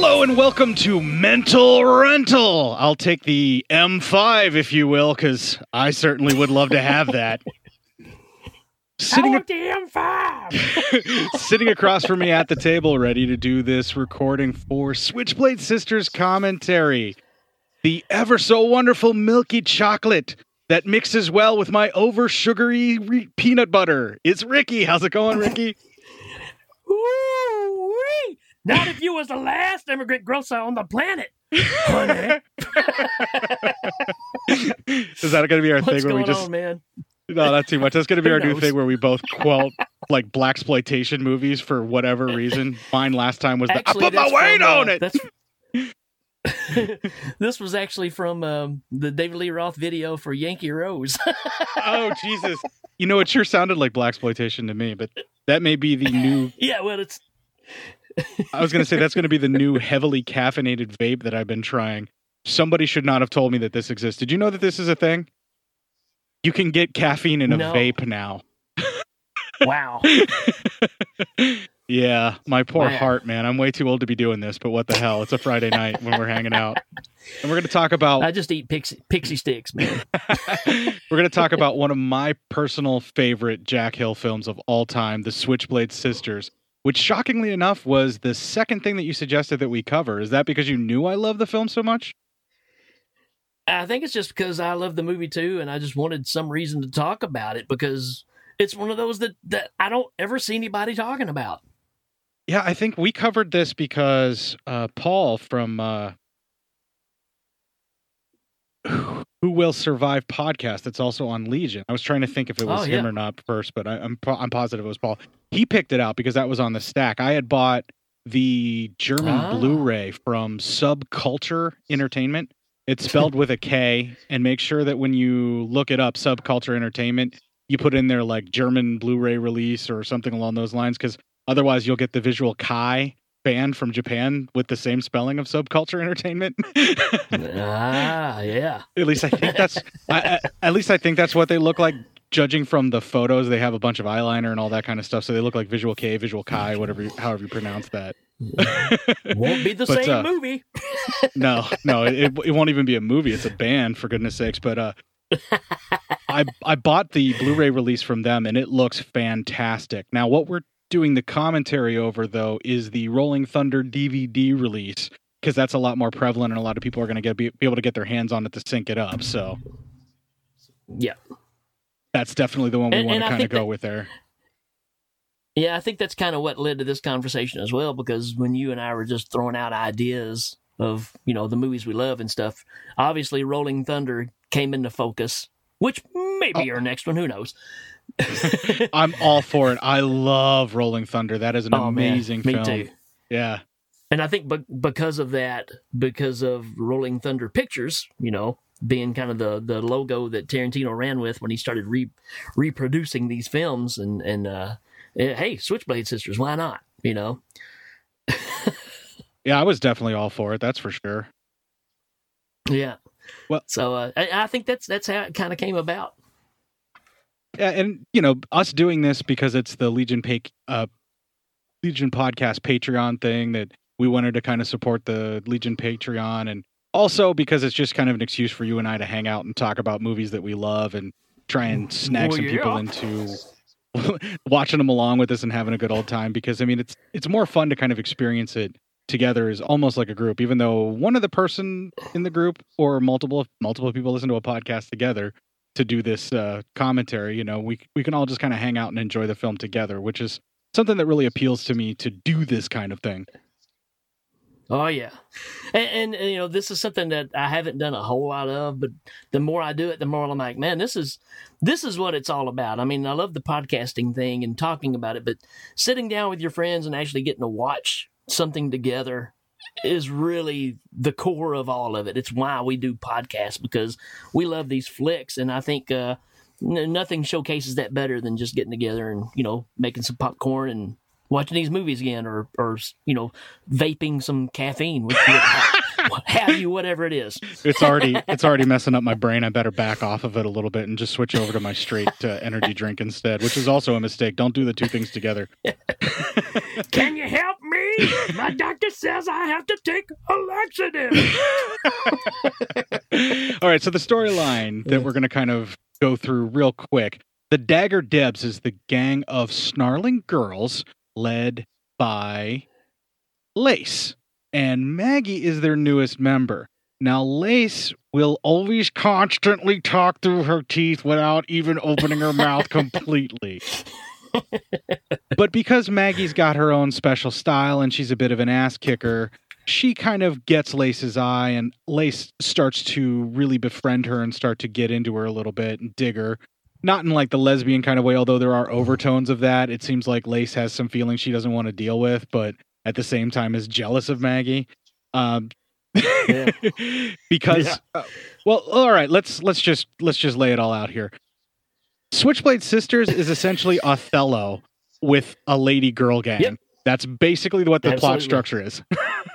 Hello and welcome to Mental Rental. I'll take the M5 if you will, because I certainly would love to have that. Sitting, want the M5. sitting across from me at the table, ready to do this recording for Switchblade Sisters commentary. The ever so wonderful milky chocolate that mixes well with my over sugary re- peanut butter. It's Ricky. How's it going, Ricky? Ooh-wee. Not if you was the last immigrant grocer on the planet, honey. Is that going to be our What's thing where we just on, man? No, not too much. That's going to be Who our new thing where we both quote like black exploitation movies for whatever reason. Mine last time was the, I put my that's weight from, uh, on it. That's this was actually from um, the David Lee Roth video for Yankee Rose. oh Jesus! You know, it sure sounded like black exploitation to me, but that may be the new. yeah, well, it's I was going to say that's going to be the new heavily caffeinated vape that I've been trying. Somebody should not have told me that this exists. Did you know that this is a thing? You can get caffeine in a No. vape now. wow. Yeah, my poor Wow. heart, man. I'm way too old to be doing this, but what the hell? It's a Friday night when we're hanging out. And we're going to talk about I just eat pixie pixie sticks, man. we're going to talk about one of my personal favorite Jack Hill films of all time, The Switchblade Sisters, which shockingly enough was the second thing that you suggested that we cover. Is that because you knew I love the film so much? I think it's just because I love the movie too, and I just wanted some reason to talk about it because it's one of those that that I don't ever see anybody talking about. Yeah, I think we covered this because uh, Paul from uh, Who Will Survive podcast that's also on Legion. I was trying to think if it was Oh, him or not first, but I, I'm I'm positive it was Paul. He picked it out because that was on the stack. I had bought the German Ah. Blu-ray from Subkultur Entertainment. It's spelled with a K, and make sure that when you look it up, Subkultur Entertainment, you put in there like German Blu-ray release or something along those lines, because otherwise you'll get the visual Kai band from Japan with the same spelling of Subkultur Entertainment. ah, yeah. At least I think that's. I, I, at least I think that's what they look like. Judging from the photos, they have a bunch of eyeliner and all that kind of stuff, so they look like Visual K, Visual Kai, whatever, you- however you pronounce that. Won't be the But, same uh, movie. no, no, it, it won't even be a movie. It's a band, for goodness sakes. But uh, I I bought the Blu-ray release from them, and it looks fantastic. Now, what we're doing the commentary over though is the Rolling Thunder DVD release because that's a lot more prevalent, and a lot of people are going to get be, be able to get their hands on it to sync it up. So Yeah. that's definitely the one we And- want and to kind of go that- with there. Yeah, I think that's kind of what led to this conversation as well, because when you and I were just throwing out ideas of, you know, the movies we love and stuff, obviously Rolling Thunder came into focus, which may be our next one, who knows? I'm all for it. I love Rolling Thunder. That is an Oh, man, amazing me film. too. Yeah. And I think be- because of that, because of Rolling Thunder Pictures, you know, being kind of the, the logo that Tarantino ran with when he started re- reproducing these films, and and uh, eh, hey, Switchblade Sisters, why not? You know, Yeah, I was definitely all for it. That's for sure. yeah. Well- so uh, I, I think that's that's how it kind of came about. Yeah, and you know, us doing this because it's the Legion pa- uh Legion podcast Patreon thing that we wanted to kind of support the Legion Patreon and also because it's just kind of an excuse for you and I to hang out and talk about movies that we love and try and snag Well, some people into watching them along with us and having a good old time because I mean it's it's more fun to kind of experience it together as almost like a group even though one of the person in the group or multiple multiple people listen to a podcast together to do this uh, commentary you know we we can all just kind of hang out and enjoy the film together which is something that really appeals to me to do this kind of thing Oh yeah, and, and, you know this is something that I haven't done a whole lot of, but the more I do it, the more I'm like, man, this is this is what it's all about. I mean, I love the podcasting thing and talking about it, but sitting down with your friends and actually getting to watch something together is really the core of all of it. It's why we do podcasts because we love these flicks, and I think uh, n- nothing showcases that better than just getting together and you know making some popcorn and watching these movies again, or or you know vaping some caffeine, what have you, whatever it is. it's already it's already messing up my brain i better back off of it a little bit and just switch over to my straight uh, energy drink instead which is also a mistake don't do the two things together Can you help me? me. My doctor says I have to take a laxative. All right, so the storyline that we're going to kind of go through real quick. The Dagger Debs is the gang of snarling girls led by Lace, and Maggie is their newest member. Now, Lace will always constantly talk through her teeth without even opening her mouth completely. but because Maggie's got her own special style and she's a bit of an ass kicker, she kind of gets Lace's eye, and Lace starts to really befriend her and start to get into her a little bit and dig her. Not in like the lesbian kind of way, although there are overtones of that. It seems like Lace has some feelings she doesn't want to deal with, but at the same time is jealous of Maggie. Um, Yeah. because Yeah. uh, well all right let's let's just let's just lay it all out here switchblade sisters is essentially othello with a lady girl gang Yep. that's basically what the plot structure is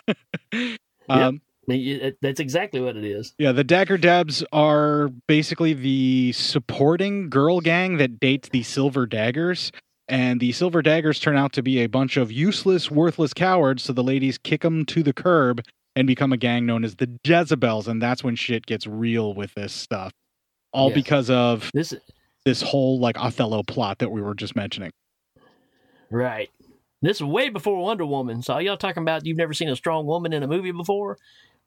um mean, That's exactly what it is. yeah the dagger debs are basically the supporting girl gang that dates the silver daggers and the silver daggers turn out to be a bunch of useless worthless cowards so the ladies kick them to the curb and become a gang known as the Jezebels, and that's when shit gets real with this stuff. All Yes. because of This this whole like Othello plot that we were just mentioning. right. This is way before Wonder Woman. So y'all talking about you've never seen a strong woman in a movie before?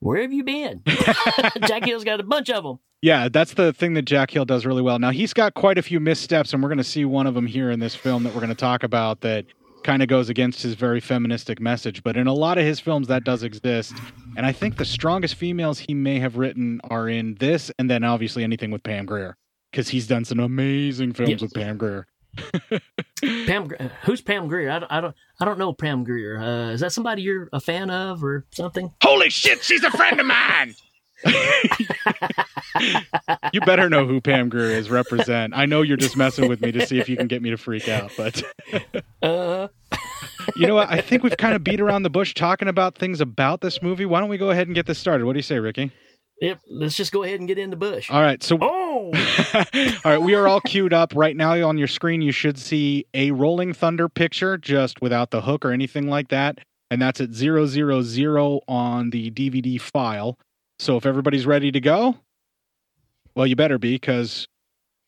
Where have you been? Jack Hill's got a bunch of them. Yeah, that's the thing that Jack Hill does really well. Now he's got quite a few missteps, and we're going to see one of them here in this film that we're going to talk about that kind of goes against his very feministic message. But in a lot of his films, that does exist. And I think the strongest females he may have written are in this, and then obviously anything with Pam Grier, because he's done some amazing films Yes. with Pam Grier. Pam, who's Pam Grier? I don't, I don't, I don't know Pam Grier. Uh, is that somebody you're a fan of or something? Holy shit, she's a friend of mine. you better know who Pam Grier is. Represent. I know you're just messing with me to see if you can get me to freak out, but Uh, you know what? I think we've kind of beat around the bush talking about things about this movie. Why don't we go ahead and get this started? What do you say, Ricky? Yep. Let's just go ahead and get in the bush. All right, so Oh, all right, we are all queued up right now on your screen. You should see a Rolling Thunder picture, just without the hook or anything like that, and that's at zero zero zero on the DVD file. So if everybody's ready to go, well, you better be, because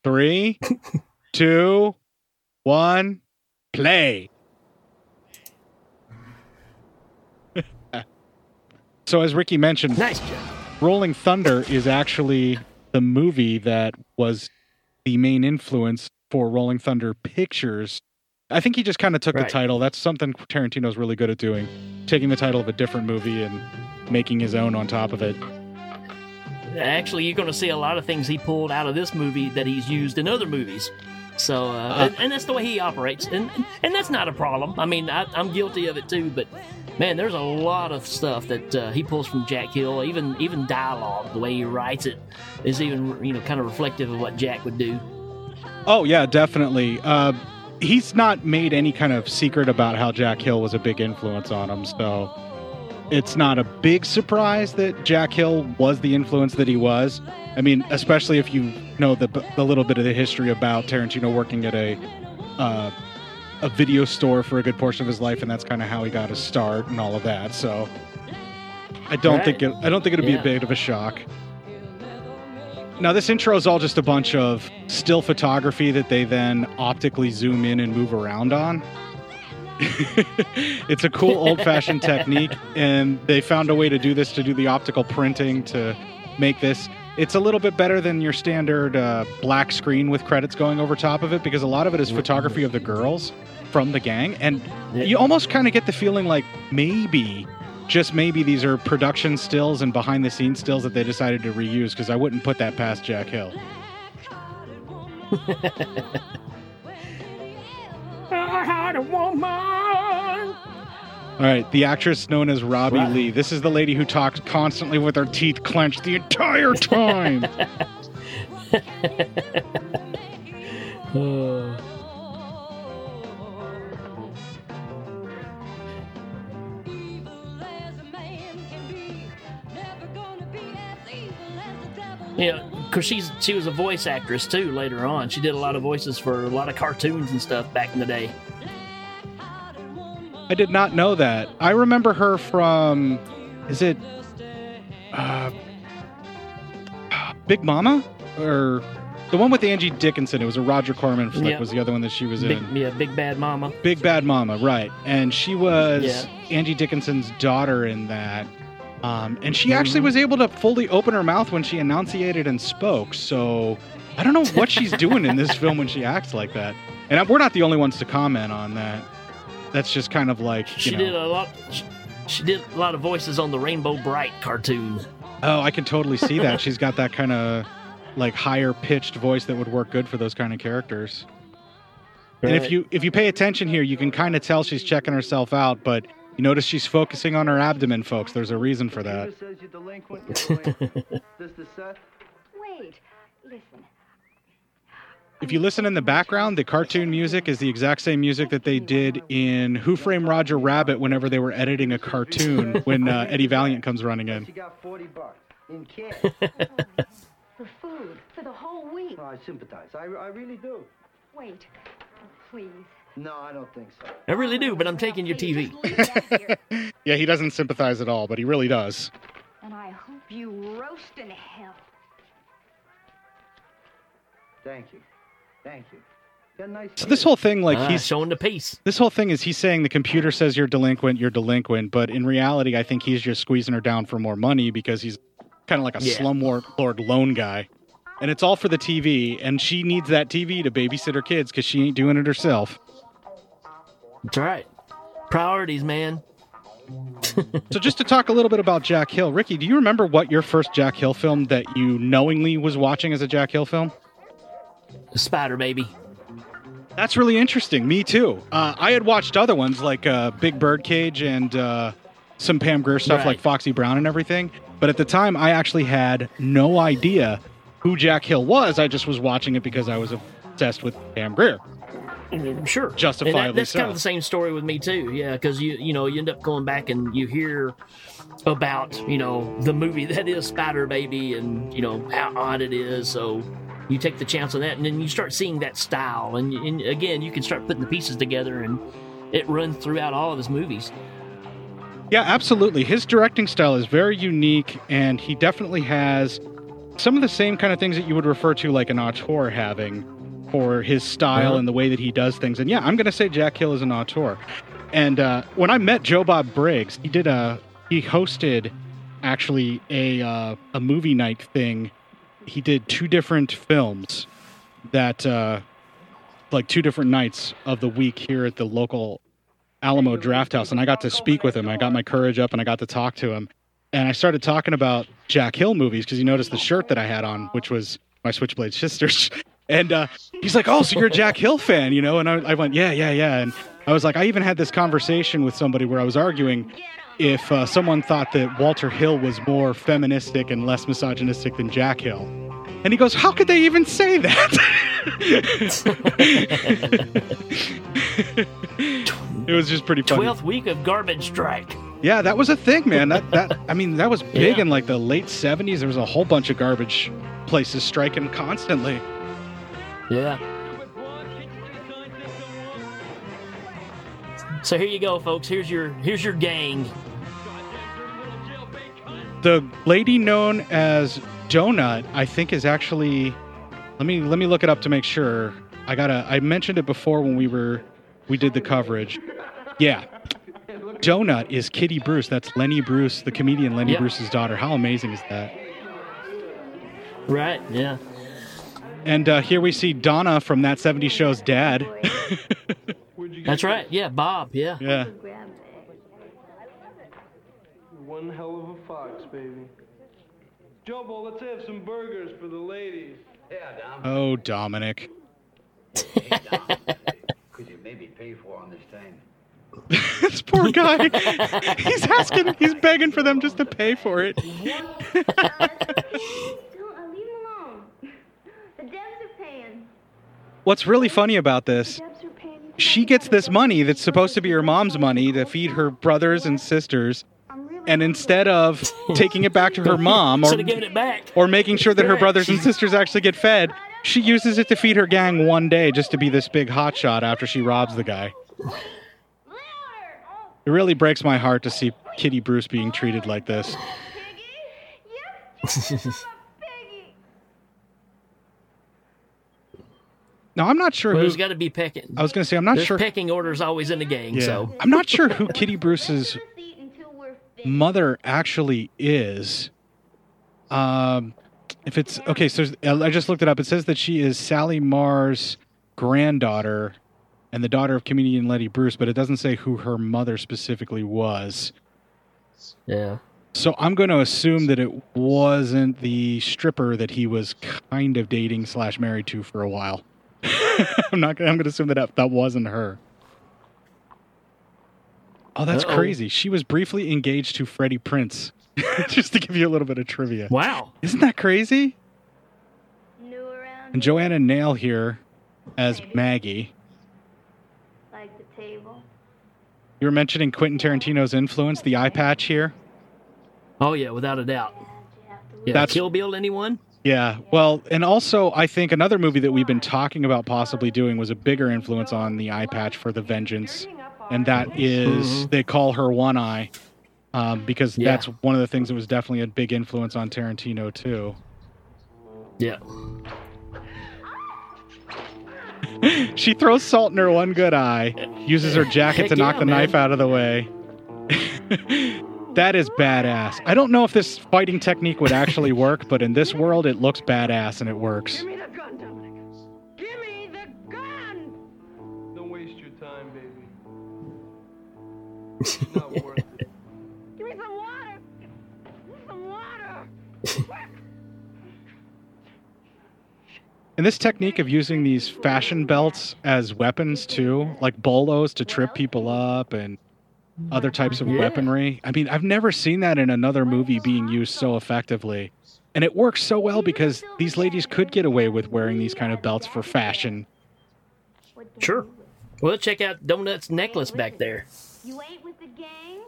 three, two, one, play. so as Ricky mentioned, nice job. Rolling Thunder is actually the movie that was the main influence for Rolling Thunder Pictures. I think he just kind of took Right. the title. That's something Tarantino's really good at doing, taking the title of a different movie and making his own on top of it. Actually, you're going to see a lot of things he pulled out of this movie that he's used in other movies. So, uh, Uh, and, and that's the way he operates, and and that's not a problem. I mean, I, I'm guilty of it too, but man, there's a lot of stuff that uh, he pulls from Jack Hill. Even even dialogue, the way he writes it, is even you know kind of reflective of what Jack would do. Oh yeah, definitely. Uh, he's not made any kind of secret about how Jack Hill was a big influence on him, so it's not a big surprise that Jack Hill was the influence that he was. I mean, especially if you know the the little bit of the history about Tarantino working at a uh, a video store for a good portion of his life, and that's kind of how he got his start and all of that. So I don't Right. think it, I don't think be Yeah. a bit of a shock. Now, this intro is all just a bunch of still photography that they then optically zoom in and move around on. it's a cool old fashioned technique, and they found a way to do this to do the optical printing to make this. It's a little bit better than your standard uh, black screen with credits going over top of it because a lot of it is photography of the girls from the gang, and you almost kind of get the feeling like maybe just maybe these are production stills and behind the scenes stills that they decided to reuse because I wouldn't put that past Jack Hill. I had a woman. All right, the actress known as Robbie Right. Lee. This is the lady who talks constantly with her teeth clenched the entire time. You because she's she was a voice actress too. Later on, she did a lot of voices for a lot of cartoons and stuff back in the day. I did not know that. I remember her from, is it uh, Big Mama or the one with Angie Dickinson? It was a Roger Corman flick. Yep. Was the other one that she was Big, in? yeah, Big Bad Mama. Big Bad Mama, right? And she was Yeah. Angie Dickinson's daughter in that. Um, and she actually Mhm. was able to fully open her mouth when she enunciated and spoke. So I don't know what she's doing in this film when she acts like that. And we're not the only ones to comment on that. That's just kind of like you She know. did a lot. She, she did a lot of voices on the Rainbow Brite cartoon. Oh, I can totally see that. She's got that kind of like higher pitched voice that would work good for those kind of characters. And if you if you pay attention here, you can kind of tell she's checking herself out, but you notice she's focusing on her abdomen, folks. There's a reason for that. Wait, you're If you listen in the background, the cartoon music is the exact same music that they did in Who Framed Roger Rabbit whenever they were editing a cartoon when uh, Eddie Valiant comes running in. She got 40 bucks in cash. For food, for the whole week. Oh, I sympathize. I, I really do. Wait, please. No, I don't think so. I really do, but I'm taking your TV. Just leave that here, Yeah, he doesn't sympathize at all, but he really does. and I hope you roast in hell. Thank you. Thank you. Nice So this whole thing, like Ah, he's showing the piece. this whole thing is he's saying the computer says you're delinquent, you're delinquent, but in reality, I think he's just squeezing her down for more money because he's kind of like a Yeah. slumlord loan guy, and it's all for the TV, and she needs that TV to babysit her kids because she ain't doing it herself. That's right. Priorities, man. So just to talk a little bit about Jack Hill, Ricky, do you remember what your first Jack Hill film that you knowingly was watching as a Jack Hill film? Spider Baby. That's really interesting. Me too. Uh, I had watched other ones like uh, Big Birdcage and uh, some Pam Grier stuff Right. like Foxy Brown and everything. But at the time, I actually had no idea who Jack Hill was. I just was watching it because I was obsessed with Pam Grier. Mm, Sure, Justifiably that- that's so. kind of the same story with me too. Yeah, because you you know you end up going back and you hear about you know the movie that is Spider Baby and you know how odd it is. So you take the chance on that, and then you start seeing that style, and, and again you can start putting the pieces together, and it runs throughout all of his movies. Yeah, absolutely. His directing style is very unique, and he definitely has some of the same kind of things that you would refer to like an auteur having for his style Uh-huh. and the way that he does things. And yeah, I'm going to say Jack Hill is an auteur. And uh, when I met Joe Bob Briggs, he did a he hosted actually a uh, a movie night thing. He did two different films that uh, like two different nights of the week here at the local Alamo Drafthouse, and I got to speak with him. I got my courage up, and I got to talk to him. And I started talking about Jack Hill movies because he noticed the shirt that I had on, which was my Switchblade Sisters. And uh, he's like, "Oh, so you're a Jack Hill fan, you know?" And I, I went, "Yeah, yeah, yeah." And I was like, I even had this conversation with somebody where I was arguing if uh, someone thought that Walter Hill was more feministic and less misogynistic than Jack Hill. And he goes, "How could they even say that?" it was just pretty funny. Twelfth week of garbage strike. Yeah, that was a thing, man. That that I mean, that was big Yeah. in like the late '70s. There was a whole bunch of garbage places striking constantly. Yeah. So here you go, folks. Here's your here's your gang. The lady known as Donut, I think, is actually. Let me let me look it up to make sure. I gotta. I mentioned it before when we were we did the coverage. Yeah, Donut is Kitty Bruce. That's Lenny Bruce, the comedian Lenny Yep. Bruce's daughter. How amazing is that? Right? Yeah. And uh, here we see Donna from that '70s show's dad. That's right. Yeah, Bob. Yeah. yeah. One hell of a fox, baby. Jobo, let's have some burgers for the ladies. Yeah, Dom. Oh, Dominic. Could you maybe pay for on this time? this poor guy. he's asking, he's begging for them just to pay for it. Don't uh, leave him alone. The devs are paying. What's really funny about this, The devs are paying. You she gets this money that's supposed to be her mom's money to feed her brothers and sisters, I'm really and instead of taking it back to her mom or, Should it back. or making sure that her brothers and sisters actually get fed, she uses it to feed her gang one day just to be this big hotshot after she robs the guy. It really breaks my heart to see Kitty Bruce being treated like this. Now I'm not sure Well, who. there's got to be pecking. I was going to say I'm not There's sure. pecking orders always in the gang. yeah, So I'm not sure who Kitty Bruce's Have a seat until we're finished. Mother actually is. Um, if it's okay, so I just looked it up. It says that she is Sally Marr's granddaughter and the daughter of comedian Lenny Bruce, but it doesn't say who her mother specifically was. yeah. So I'm going to assume that it wasn't the stripper that he was kind of dating slash married to for a while. I'm not. Gonna, I'm going to assume that that- that wasn't her. Oh, that's Uh-oh. crazy. She was briefly engaged to Freddie Prinze. Just to give you a little bit of trivia. Wow. Isn't that crazy? New around And Joanna Nail here as Maggie. like the table. You were mentioning Quentin Tarantino's influence, the eye patch here. Oh yeah, without a doubt. You have to Yeah. That's- Kill Bill. Anyone? Yeah, well, and also I think another movie that we've been talking about possibly doing was a bigger influence on the eye patch for The Vengeance, and that is Mhm. they call her One Eye, um, because Yeah. that's one of the things that was definitely a big influence on Tarantino too. Yeah. She throws salt in her one good eye, uses her jacket Heck to knock yeah, the man. knife out of the way. that is badass. I don't know if this fighting technique would actually work, but in this world, it looks badass and it works. Not worth it. Give me some water. Some water. And this technique of using these fashion belts as weapons too, like bolos to trip people up and other types of Yeah. weaponry. I mean, I've never seen that in another movie being used so effectively. And it works so well because these ladies could get away with wearing these kind of belts for fashion. Sure. you with? Well, check out Donut's necklace back there. You ain't with the gang?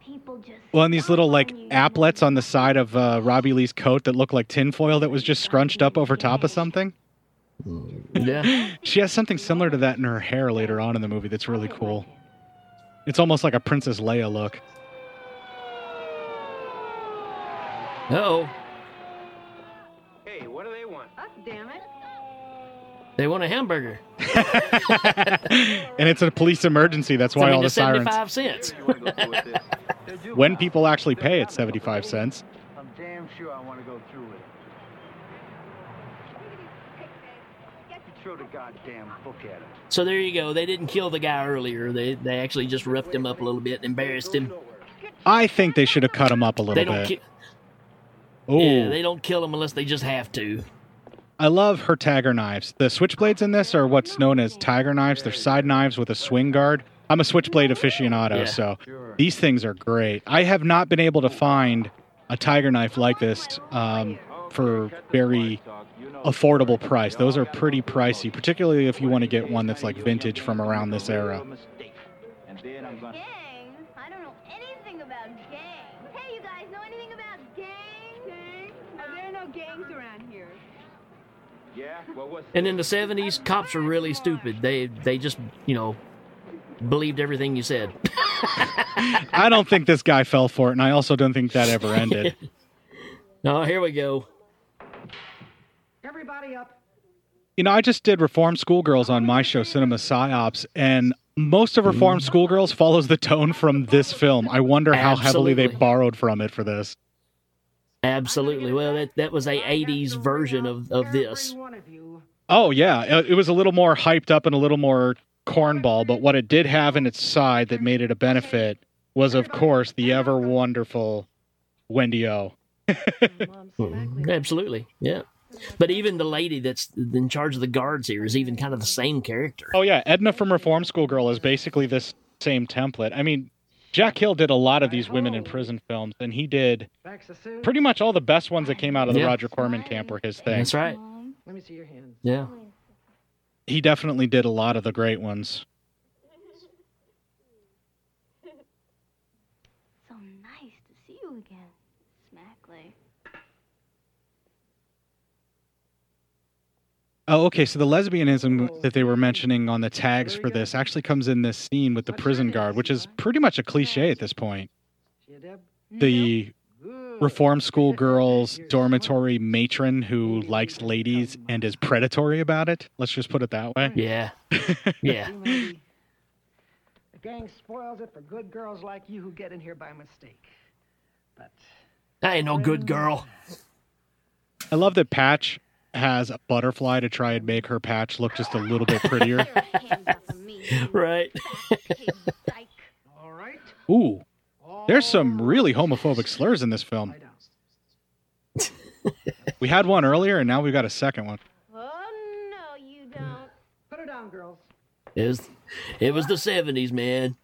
People just. Well, and these little like stop on applets on the side of uh, Robbie Lee's coat that look like tinfoil that was just scrunched up over top of something. Yeah. She has something similar to that in her hair later on in the movie that's really cool. It's almost like a Princess Leia look. Oh, they want a hamburger. and it's a police emergency. That's why I mean, all the it's sirens. seventy-five cents. You wanna go through with this? When people actually pay, it's 75 cents. I'm damn sure I want to go through with it. You throw the goddamn book at him. So there you go. They didn't kill the guy earlier. They they actually just roughed him up a little bit and embarrassed him. I think they should have cut him up a They little don't. bit. Ki- Oh, yeah, they don't kill him unless they just have to. I love her tagger knives. The switchblades in this are what's known as tiger knives. They're side knives with a swing guard. I'm a switchblade aficionado, Yeah. so these things are great. I have not been able to find a tiger knife like this um, for very affordable price. Those are pretty pricey, particularly if you want to get one that's like vintage from around this era. And then I'm gonna. Gang? I don't know anything about gangs. Hey, you guys know anything about gangs? Gang? Are there no gangs around here? Yeah? Well, what's And in the seventies, cops were really stupid. They they just you know believed everything you said. I don't think this guy fell for it, and I also don't think that ever ended. Oh, here we go. Everybody up. You know, I just did Reformed Schoolgirls on my show, Cinema Psyops, and most of Reformed mm-hmm. Schoolgirls follows the tone from this film. I wonder how heavily they borrowed from it for this. Absolutely. Well, that that was a '80s version of of this. Every one of you. Oh yeah, it it was a little more hyped up and a little more cornball, but what it did have in its side that made it a benefit was, of course, the ever wonderful Wendy O. Absolutely. Yeah. But even the lady that's in charge of the guards here is even kind of the same character. Oh yeah, Edna from Reform School Girl is basically this same template. I mean, Jack Hill did a lot of these women in prison films, and he did Backs the suit. pretty much all the best ones that came out of the Yeah. Roger Corman camp were his thing. That's right. Let me see your hands. Yeah. He definitely did a lot of the great ones. So nice to see you again, Smackley. Oh, okay. So the lesbianism oh. that they were mentioning on the tags for this actually comes in this scene with the prison guard, which is pretty much a cliche at this point. The reform school girls dormitory matron who likes ladies and is predatory about it. Let's just put it that way. Yeah. Yeah. The gang spoils it for good girls like you who get in here by mistake. But I ain't no good girl. I love that Patch has a butterfly to try and make her patch look just a little bit prettier. Right. all right, Ooh, there's some really homophobic slurs in this film. We had one earlier, and now we've got a second one. Oh, no, you don't. put her down, girls. It was, it was the 70s, man.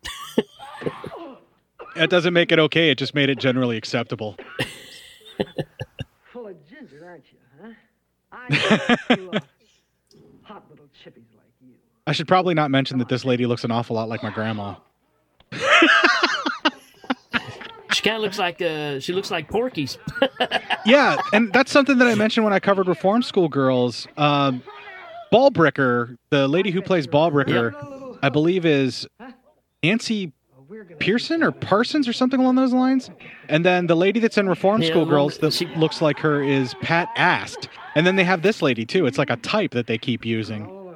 That doesn't make it okay. It just made it generally acceptable. Full of ginger, aren't you, huh? I know you are. hot little chippies like you. I should probably not mention that this lady looks an awful lot like my grandma. She kind of looks like uh, she looks like Porky's. Yeah, and that's something that I mentioned when I covered Reform School Girls. Um, Ballbricker, the lady who plays Ballbricker, I believe is Nancy Pearson or Parsons or something along those lines. And then the lady that's in Reform Yeah, School Girls that looks like her is Pat Ast. And then they have this lady too. It's like a type that they keep using.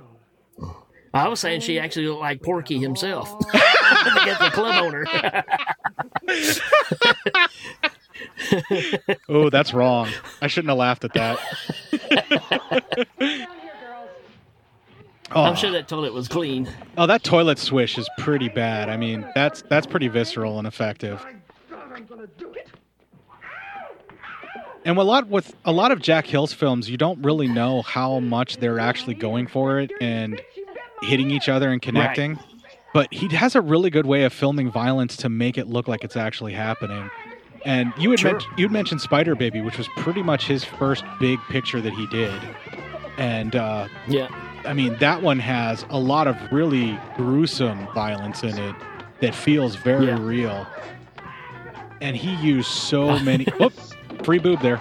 I was saying she actually looked like Porky himself. to get the club owner. Oh, that's wrong. I shouldn't have laughed at that. I'm oh. sure that toilet was clean. Oh, that toilet swish is pretty bad. I mean, that's that's pretty visceral and effective. And a lot with a lot of Jack Hill's films, you don't really know how much they're actually going for it and hitting each other and connecting. But he has a really good way of filming violence to make it look like it's actually happening. And you had Sure. men- you'd mentioned Spider Baby, which was pretty much his first big picture that he did. And uh, Yeah. I mean, that one has a lot of really gruesome violence in it that feels very Yeah. real. And he used so many. Whoop, free boob there.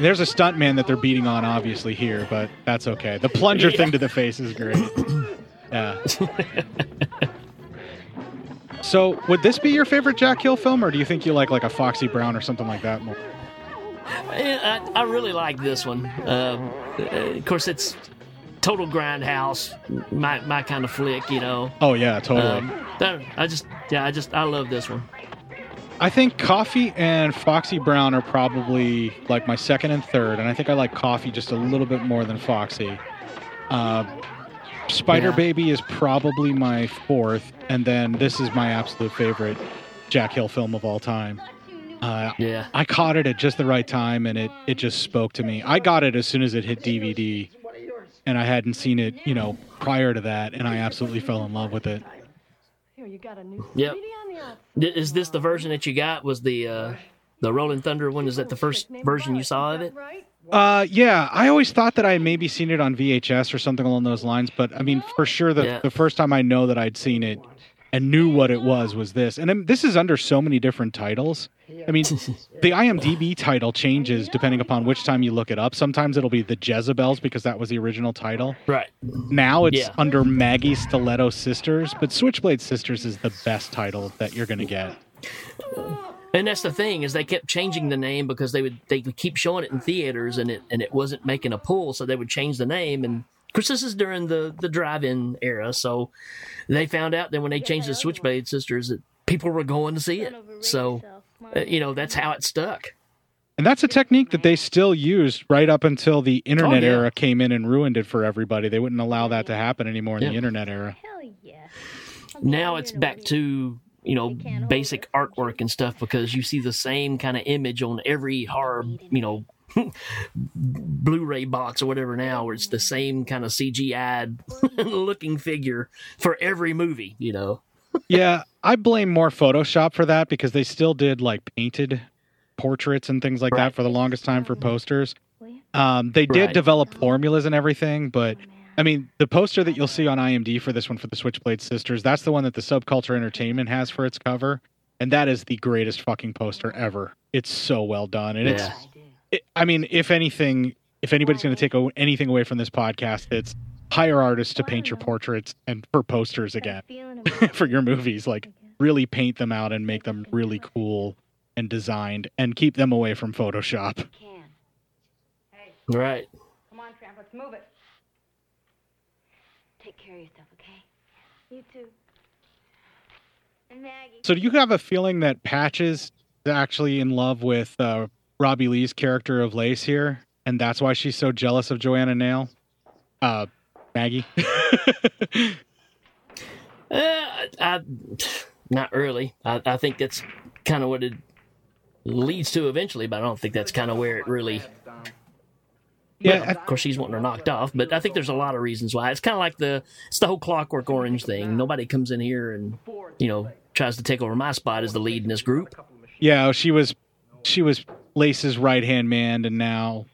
There's a stunt man that they're beating on, obviously, here, but that's okay. The plunger thing to the face is great. Yeah. so, would this be your favorite Jack Hill film, or do you think you like like a Foxy Brown or something like that more? I, I really like this one. Um, uh, of course, it's total grindhouse, my my kind of flick, you know. Oh yeah, totally. Um, I just, yeah, I just, I love this one. I think Coffy and Foxy Brown are probably like my second and third, and I think I like Coffy just a little bit more than Foxy. Uh, Spider Yeah. Baby is probably my fourth, and then this is my absolute favorite Jack Hill film of all time. Uh, Yeah. I caught it at just the right time, and it it just spoke to me. I got it as soon as it hit DVD, and I hadn't seen it, you know, prior to that, and I absolutely fell in love with it. Here, you got a new Yep. CD on the Is this the version that you got? Was the uh, the Rolling Thunder one? Is that the first version you saw of it? Uh, yeah, I always thought that I had maybe seen it on VHS or something along those lines, but I mean, for sure, the Yeah. the first time I know that I'd seen it and knew what it was was this, and this is under so many different titles. I mean, the IMDb title changes depending upon which time you look it up. Sometimes it'll be the Jezebels because that was the original title. Right. Now it's Yeah. under Maggie Stiletto Sisters, but Switchblade Sisters is the best title that you're gonna get. And that's the thing is they kept changing the name because they would they would keep showing it in theaters and it and it wasn't making a pull, so they would change the name. And of course, this is during the the drive-in era, so they found out that when they changed the Switchblade Sisters, that people were going to see it. So uh, you know that's how it stuck. And that's a technique that they still used right up until the internet Oh, yeah. era came in and ruined it for everybody. They wouldn't allow that to happen anymore in the internet era. Hell yeah. Now it's back to you know basic artwork and stuff because you see the same kind of image on every horror you know Blu-ray box or whatever now, where it's the same kind of CGI looking figure for every movie. You know, yeah, I blame more Photoshop for that because they still did like painted portraits and things like that for the longest time for posters. Um, they did Right. develop formulas and everything, but I mean, the poster that you'll see on IMD for this one for the Switchblade Sisters, that's the one that the Subkultur Entertainment has for its cover, and that is the greatest fucking poster ever. It's so well done, and it's Yeah. it, I mean, if anything, if anybody's going to take anything away from this podcast, it's hire artists to paint your portraits and for posters again for your movies. Like really paint them out and make them really cool and designed, and keep them away from Photoshop. Can. Right. Come on, Tramp, let's move it. Take care of yourself, okay? You too. And Maggie. So, do you have a feeling that Patches is actually in love with uh, Robbie Lee's character of Lace here, and that's why she's so jealous of Joanna Nail? Uh, Maggie. Uh, I, I, not really. I, I think that's kind of what it leads to eventually, but I don't think that's kind of where it really. Yeah, Well, of course, she's wanting her knocked off, but I think there's a lot of reasons why. It's kind of like the it's the whole Clockwork Orange thing. Nobody comes in here and you know tries to take over my spot as the lead in this group. Yeah, she was she was Lace's right hand man, and now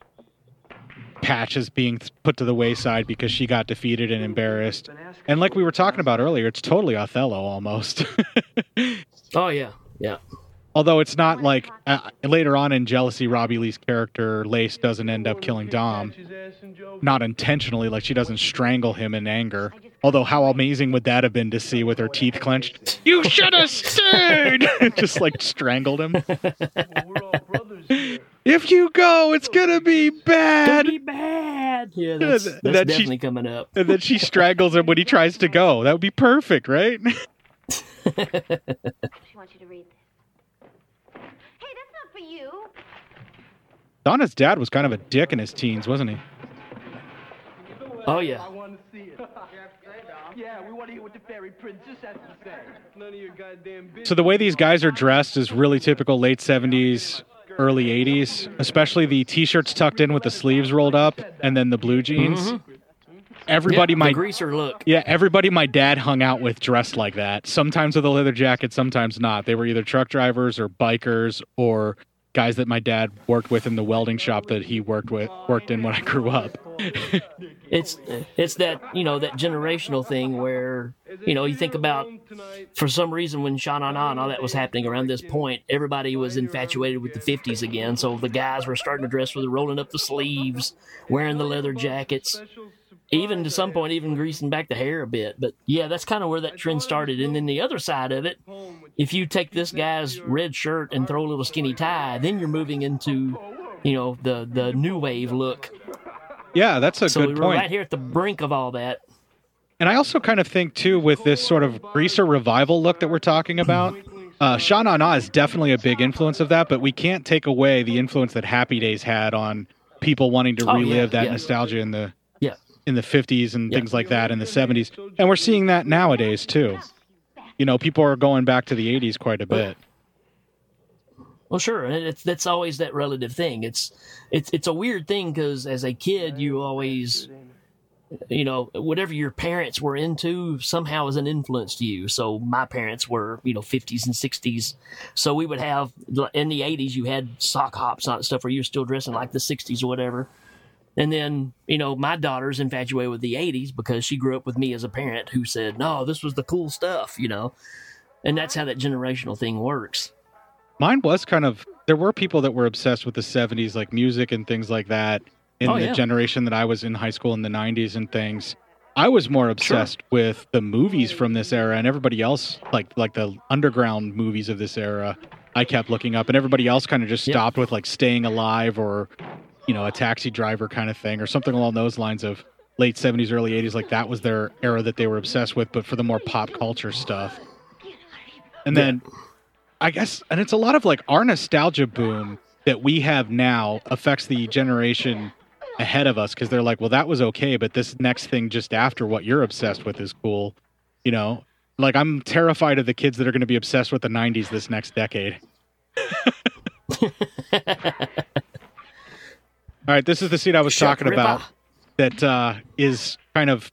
Patch is being th- put to the wayside because she got defeated and embarrassed. And like we were talking about earlier, it's totally Othello almost. Oh yeah, yeah. Although it's not like uh, later on in Jealousy, Robbie Lee's character Lace doesn't end up killing Dom, not intentionally. Like she doesn't strangle him in anger. Although how amazing would that have been to see with her teeth clenched? You should have stayed. Just like strangled him. If you go, it's gonna be bad. Gonna be bad. Yeah, that's, that's that she- definitely coming up. And then she strangles him when he tries to go. That would be perfect, right? She wants you to read this. Hey, that's not for you. Donna's dad was kind of a dick in his teens, wasn't he? Oh yeah. I want to see it. Yeah, we want to hear what the fairy princess has to say. None of your goddamn business. So the way these guys are dressed is really typical late 70s, early 80s, especially the t-shirts tucked in with the sleeves rolled up and then the blue jeans. Mm-hmm. Everybody Yep, my the greaser look. yeah, everybody my dad hung out with dressed like that. Sometimes with a leather jacket, sometimes not. They were either truck drivers or bikers or guys that my dad worked with in the welding shop that he worked with worked in when I grew up. It's it's that you know that generational thing where you know you think about for some reason when Sha Na Na and all that was happening around this point, everybody was infatuated with the '50s again. So the guys were starting to dress with rolling up the sleeves, wearing the leather jackets, even to some point even greasing back the hair a bit. But yeah, that's kind of where that trend started. And then the other side of it, if you take this guy's red shirt and throw a little skinny tie, then you're moving into you know the the new wave look. Yeah, that's a So we good were point. right here at the brink of all that. And I also kind of think too with this sort of greaser revival look that we're talking about, uh, Sha Na Na is definitely a big influence of that. But we can't take away the influence that Happy Days had on people wanting to Oh, yeah, relive that yeah. nostalgia in the. In the 50s and Yeah. things like that in the 70s, and we're seeing that nowadays too. You know, people are going back to the 80s quite a bit. Well, sure, and it's that's always that relative thing. It's it's it's a weird thing because as a kid, you always, you know, whatever your parents were into somehow is an influence to you. So my parents were, you know, fifties and sixties, so we would have in the eighties you had sock hops and stuff where you're still dressing like the sixties or whatever. And then, you know, my daughter's infatuated with the 80s because she grew up with me as a parent who said, no, this was the cool stuff, you know? And that's how that generational thing works. Mine was kind of there were people that were obsessed with the 70s like music and things like that in Oh, the yeah. generation that I was in high school in the 90s and things. I was more obsessed with the movies from this era and everybody else like like the underground movies of this era. I kept looking up and everybody else kind of just Yep. stopped with like staying alive or you know, a taxi driver kind of thing or something along those lines of late 70s early 80s like that was their era that they were obsessed with but for the more pop culture stuff. And then I guess, and it's a lot of like our nostalgia boom that we have now affects the generation ahead of us because they're like, well, that was okay, but this next thing just after what you're obsessed with is cool. You know, like I'm terrified of the kids that are going to be obsessed with the 90s this next decade. All right, this is the scene I was talking about that uh, is kind of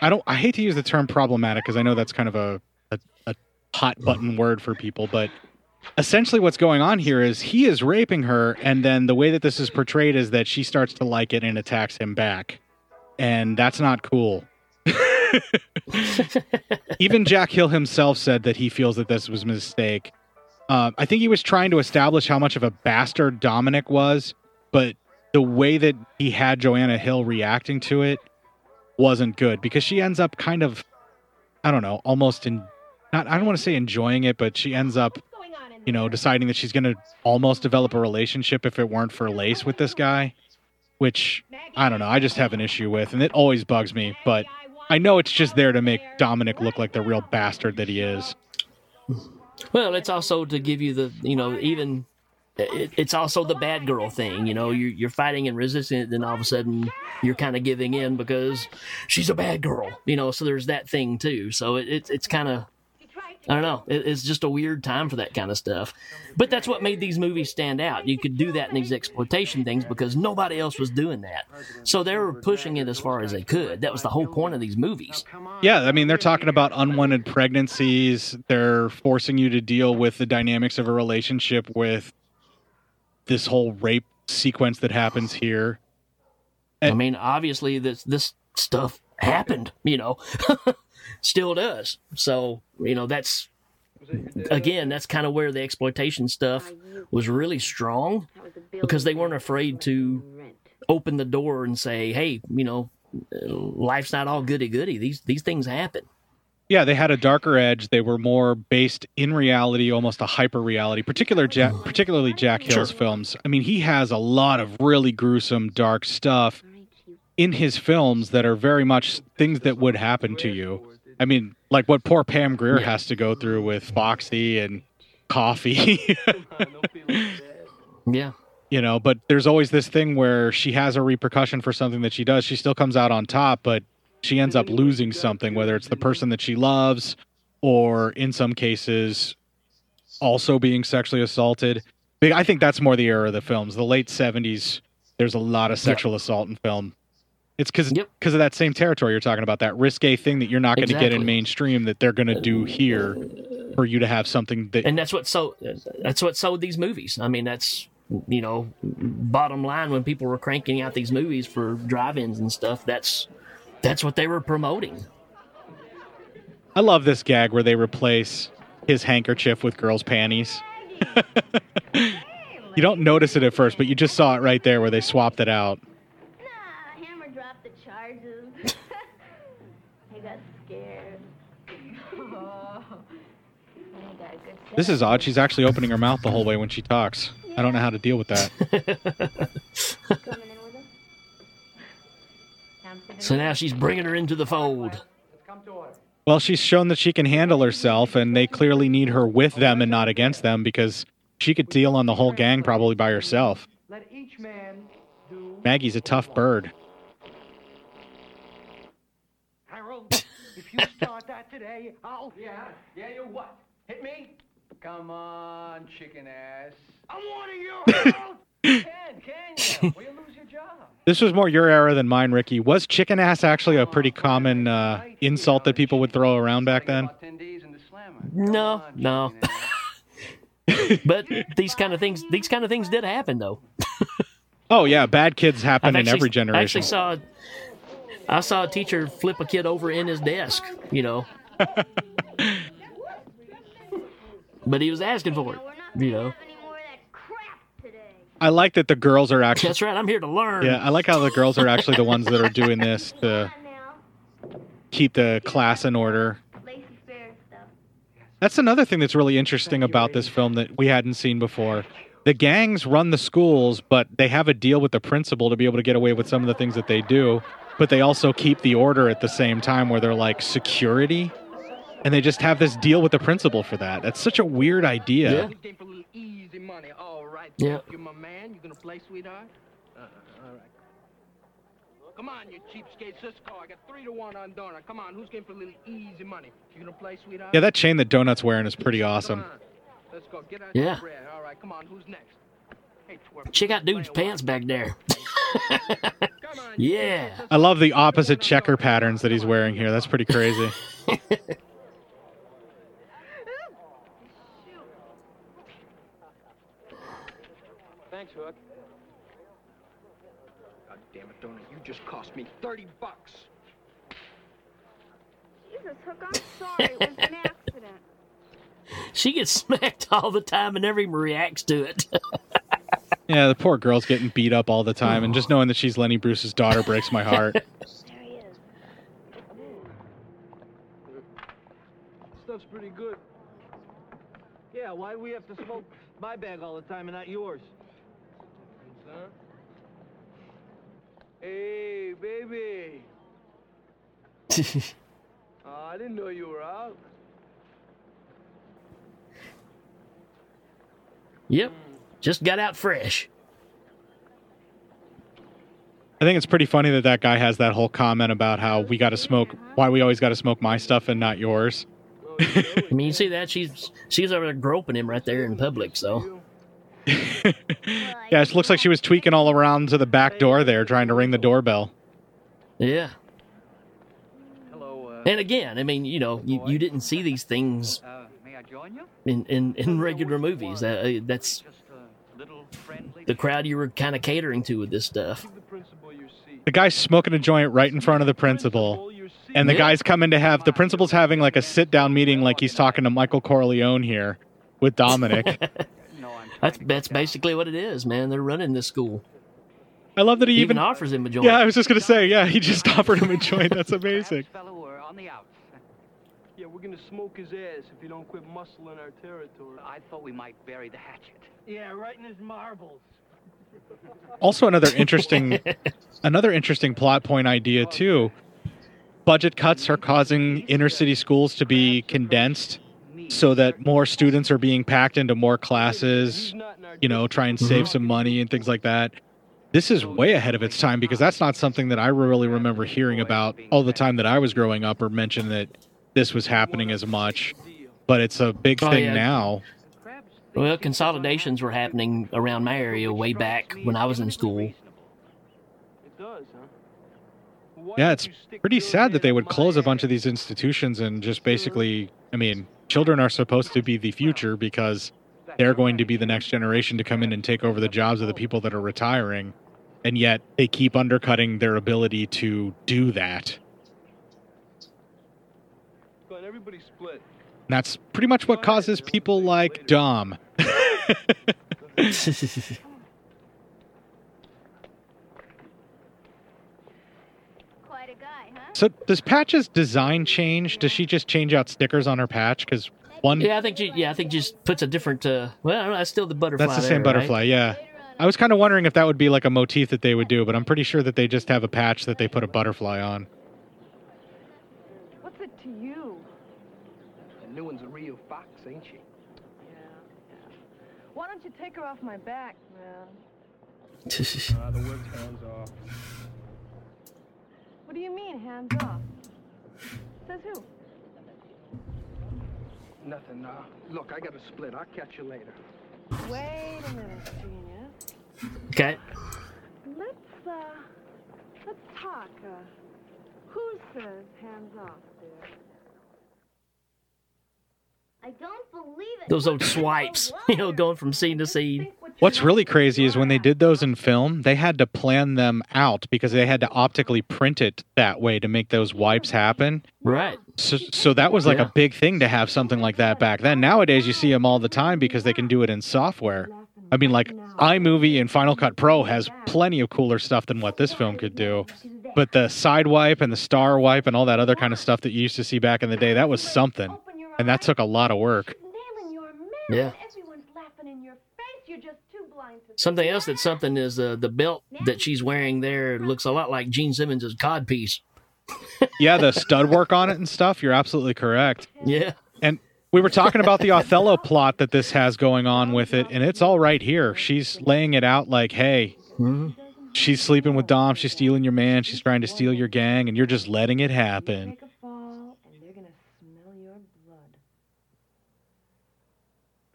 I don't I hate to use the term problematic because I know that's kind of a, a a hot button word for people, but essentially what's going on here is he is raping her and then the way that this is portrayed is that she starts to like it and attacks him back. And that's not cool. Even Jack Hill himself said that he feels that this was a mistake. Uh, I think he was trying to establish how much of a bastard Dominic was, but the way that he had Joanna Hill reacting to it wasn't good because she ends up kind of I don't know, almost in not I don't want to say enjoying it, but she ends up you know, deciding that she's going to almost develop a relationship if it weren't for Lace with this guy, which I don't know, I just have an issue with and it always bugs me, but I know it's just there to make Dominic look like the real bastard that he is. Well, it's also to give you the, you know, even it, it's also the bad girl thing. You know, you're, you're fighting and resisting it, then all of a sudden you're kind of giving in because she's a bad girl. You know, so there's that thing too. So it, it it's kind of I don't know. It, it's just a weird time for that kind of stuff. But that's what made these movies stand out. You could do that in these exploitation things because nobody else was doing that. So they were pushing it as far as they could. That was the whole point of these movies. Yeah, I mean, they're talking about unwanted pregnancies. They're forcing you to deal with the dynamics of a relationship with this whole rape sequence that happens here. I mean, obviously, this this stuff happened. You know, still does. So you know, that's again, that's kind of where the exploitation stuff was really strong because they weren't afraid to open the door and say, "Hey, you know, life's not all goody goody. These these things happen." Yeah, they had a darker edge. They were more based in reality, almost a hyper reality. Particular, Jack, oh. particularly Jack Hill's Sure. films. I mean, he has a lot of really gruesome, dark stuff in his films that are very much things that would happen to you. I mean, like what poor Pam Grier has to go through with Foxy and Coffy. Yeah. you know but there's always this thing where she has a repercussion for something that she does she still comes out on top but she ends up losing something whether it's the person that she loves or in some cases also being sexually assaulted. I think that's more the era of the films. The late 70s there's a lot of sexual assault in film. It's because because of that same territory you're talking about that risque thing that you're not going to get in mainstream that they're going to do here for you to have something that and that's what so that's what sold these movies. I mean, that's you know, bottom line when people were cranking out these movies for drive-ins and stuff. That's that's what they were promoting. I love this gag where they replace his handkerchief with girls' panties. you don't notice it at first, but you just saw it right there where they swapped it out. Nah, Hammer dropped the charges. I got scared. oh, got This is odd. She's actually opening her mouth the whole way when she talks. I don't know how to deal with that. So now she's bringing her into the fold. Well, she's shown that she can handle herself, and they clearly need her with them and not against them because she could deal on the whole gang probably by herself. Let each man do. Maggie's a tough bird. Harold, if you start that today, I'll. Yeah, yeah, you what? Hit me? Come on, chicken ass. I'm one of you, Harold. Can, can you? Or you lose your job. This was more your era than mine, Ricky. Was chicken ass actually a pretty common uh, insult that people would throw around back then? No, no. but these kind of things, these kind of things did happen though. Oh yeah, bad kids happen I've in actually- every I generation. actually saw, I saw a teacher flip a kid over in his desk. You know, but he was asking for it. You know, I like that the girls are actually. that's right. I'm here to learn. Yeah, I like how the girls are actually the ones that are doing this to keep the class in order. That's another thing that's really interesting about this film that we hadn't seen before. The gangs run the schools, but they have a deal with the principal to be able to get away with some of the things that they do. But they also keep the order at the same time where they're like security. And they just have this deal with the principal for that. That's such a weird idea. Easy money. All right. Yeah. You're my man. You gonna play, sweetheart? Uh, all right. Come on, you cheapskate. Cisco, I got three to one on Donna. Come on, who's game for a little easy money? You gonna play, sweetheart? Yeah, that chain that Donut's wearing is pretty awesome. Let's go. Get out Yeah. your bread. All right, come on. Who's next? Hey, twerp. Check out dude's pants back there. yeah. I love the opposite checker patterns that he's wearing here. That's pretty crazy. Thanks, Hook. God damn it, Donna. You just cost me 30 bucks. Jesus, Hook, I'm sorry. It was an accident. She gets smacked all the time and never even reacts to it. Yeah, the poor girl's getting beat up all the time, and just oh. knowing that she's Lenny Bruce's daughter breaks my heart. There he is. Stuff's pretty good. Yeah, why do we have to smoke my bag all the time and not yours? Son? Hey, baby. Oh, I didn't know you were out. Yep. Just got out fresh. I think it's pretty funny that that guy has that whole comment about how we got to smoke, why we always got to smoke my stuff and not yours. Oh, I mean, you see that she's she's over there groping him right there in public. So yeah, it looks like she was tweaking all around to the back door there, trying to ring the doorbell. yeah. Hello, uh, And again, I mean, you know, you, you didn't see these things uh, may I join you? in in, in regular movies. Uh, that's Just a little friendly. the crowd you were kind of catering to with this stuff. The principal your seat. The guy's smoking a joint right in front of the principal, and the Yeah. guy's coming to have the principal's having like a sit down meeting, like he's talking to Michael Corleone here with Dominic. No, I'm That's that's basically what it is, man. They're running this school. I love that he He even. even offers him a joint. Yeah, I was just gonna say, yeah, he just offered him a joint. That's amazing. Fellow, we're on the outs. Yeah, we're gonna smoke his ass if he don't quit muscling our territory. I thought we might bury the hatchet. Yeah, right in his marbles. Also, another interesting, another interesting plot point idea too. Budget cuts are causing inner city schools to be condensed, so that more students are being packed into more classes. He's not in our You know, try and save mm-hmm. some money and things like that. This is way ahead of its time because that's not something that I really remember hearing about all the time that I was growing up or mention that this was happening as much. But it's a big Oh, thing yeah. now. Well, consolidations were happening around my area way back when I was in school. It does, huh? Why Yeah, it's pretty sad that they would close a bunch of these institutions and just basically, I mean, children are supposed to be the future because they're going to be the next generation to come in and take over the jobs of the people that are retiring. And yet they keep undercutting their ability to do that. But everybody split. And that's pretty much what causes people like Dom. Quite a guy, huh? So does Patch's design change? Does she just change out stickers on her patch? Because one, yeah, I think she, yeah, I think just puts a different. Uh, well, I don't know, that's still the butterfly. that's the there, same right? butterfly, yeah. I was kind of wondering if that would be like a motif that they would do, but I'm pretty sure that they just have a patch that they put a butterfly on. What's it to you? The new one's a real fox, ain't she? Yeah, yeah. Why don't you take her off my back, man? Uh, the word's hands off. What do you mean, hands off? Says who? Nothing. Uh, look, I got to split. I'll catch you later. Wait a minute, genius. okay. Let's, uh, let's talk. Uh, who says hands off, dear? I don't believe it. Those old swipes, you know, going from scene to scene. What's really crazy is when they did those in film, they had to plan them out because they had to optically print it that way to make those wipes happen. Right. So, so that was like Yeah. a big thing to have something like that back then. Nowadays, you see them all the time because they can do it in software. I mean, like iMovie and Final Cut Pro has plenty of cooler stuff than what this film could do. But the side wipe and the star wipe and all that other kind of stuff that you used to see back in the day, that was something. And that took a lot of work. Nailing your man. Yeah. Everyone's laughing in your face. You're just too blind to Something else that's something is uh, the belt that she's wearing there looks a lot like Gene Simmons' codpiece. Yeah, the stud work on it and stuff, you're absolutely correct. Yeah. And we were talking about the Othello plot that this has going on with it, and it's all right here. She's laying it out like, hey, Mhm. she's sleeping with Dom, she's stealing your man, she's trying to steal your gang, and you're just letting it happen. Take a fall, and they're gonna smell your blood.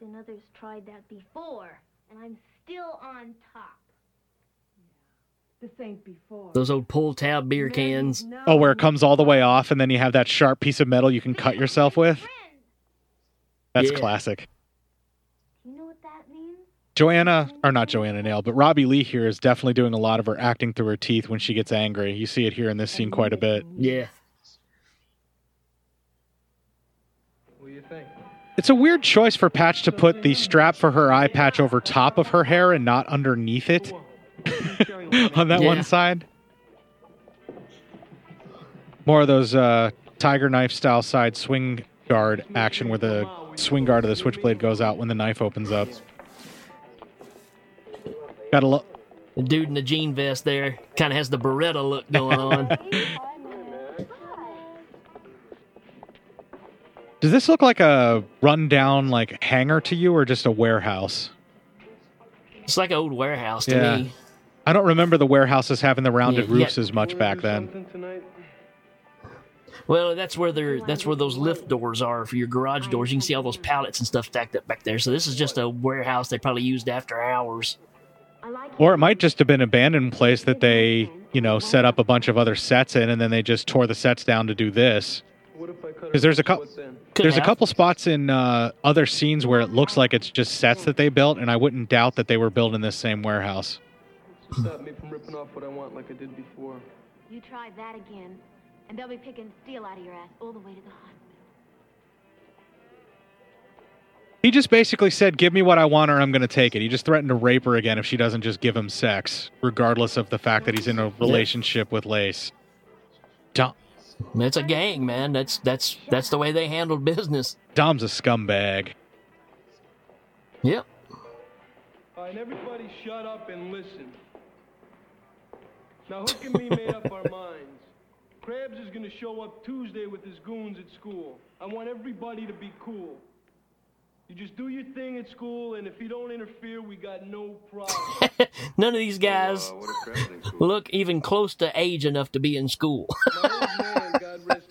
Then others tried that before, and I'm still on top. This ain't before. Those old pull tab beer cans. Oh, where it comes all the way off, and then you have that sharp piece of metal you can cut yourself with? That's Yeah. classic. you know what that means? Joanna, or not Joanna Nail, but Robbie Lee here is definitely doing a lot of her acting through her teeth when she gets angry. You see it here in this scene quite a bit. Yeah. What do you think? It's a weird choice for Patch to put the strap for her eye patch over top of her hair and not underneath it on that Yeah. one side. More of those uh, tiger knife style side swing guard action where the swing guard of the switchblade goes out when the knife opens up. Got a look. The dude in the jean vest there kind of has the Baretta look going on. Does this look like a rundown like hangar to you or just a warehouse? it's like an old warehouse to Yeah. me. I don't remember the warehouses having the rounded Yeah, yeah. roofs as much back then. Well, that's where they're that's where those lift doors are for your garage doors. You can see all those pallets and stuff stacked up back there. So this is just a warehouse they probably used after hours. Or it might just have been an abandoned place that they, you know, set up a bunch of other sets in and then they just tore the sets down to do this. What if I cut 'Cause there's a her cou- foot There's a couple spots in uh, other scenes where it looks like it's just sets that they built, and I wouldn't doubt that they were built in this same warehouse. Stop me from ripping off what I want like I did before. You try that again, and they'll be picking steel out of your ass all the way to the hospital. He just basically said, "Give me what I want, or I'm going to take it." He just threatened to rape her again if she doesn't just give him sex, regardless of the fact that he's in a relationship with Lace. Dom, It's a gang, man. That's that's that's the way they handled business. Dom's a scumbag. Yep. All right, everybody shut up and listen. Now, Hook and me made up our minds. Crabs is gonna show up Tuesday with his goons at school. I want everybody to be cool. You just do your thing at school, and if you don't interfere, we got no problem. None of these guys look even close to age enough to be in school. My old man, God rest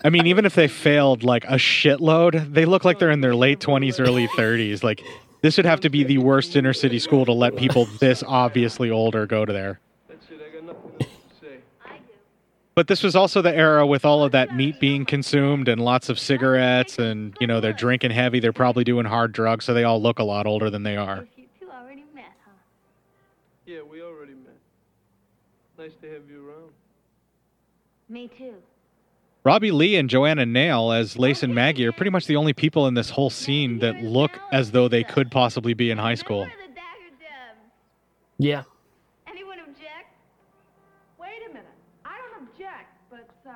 I mean, even if they failed like a shitload, they look like they're in their late 20s, early 30s. Like, this would have to be the worst inner city school to let people this obviously older go to there. That's it. I got nothing else to say. But this was also the era with all of that meat being consumed and lots of cigarettes, and, you know, they're drinking heavy. They're probably doing hard drugs, so they all look a lot older than they are. You two already met, huh? Yeah, we already met. Nice to have you around. Me too. Robbie Lee and Joanna Nail as Lace and Maggie are pretty much the only people in this whole scene that look as though they could possibly be in high school. Remember the Dagger Debs? yeah. Anyone object? Wait a minute. I don't object, but uh,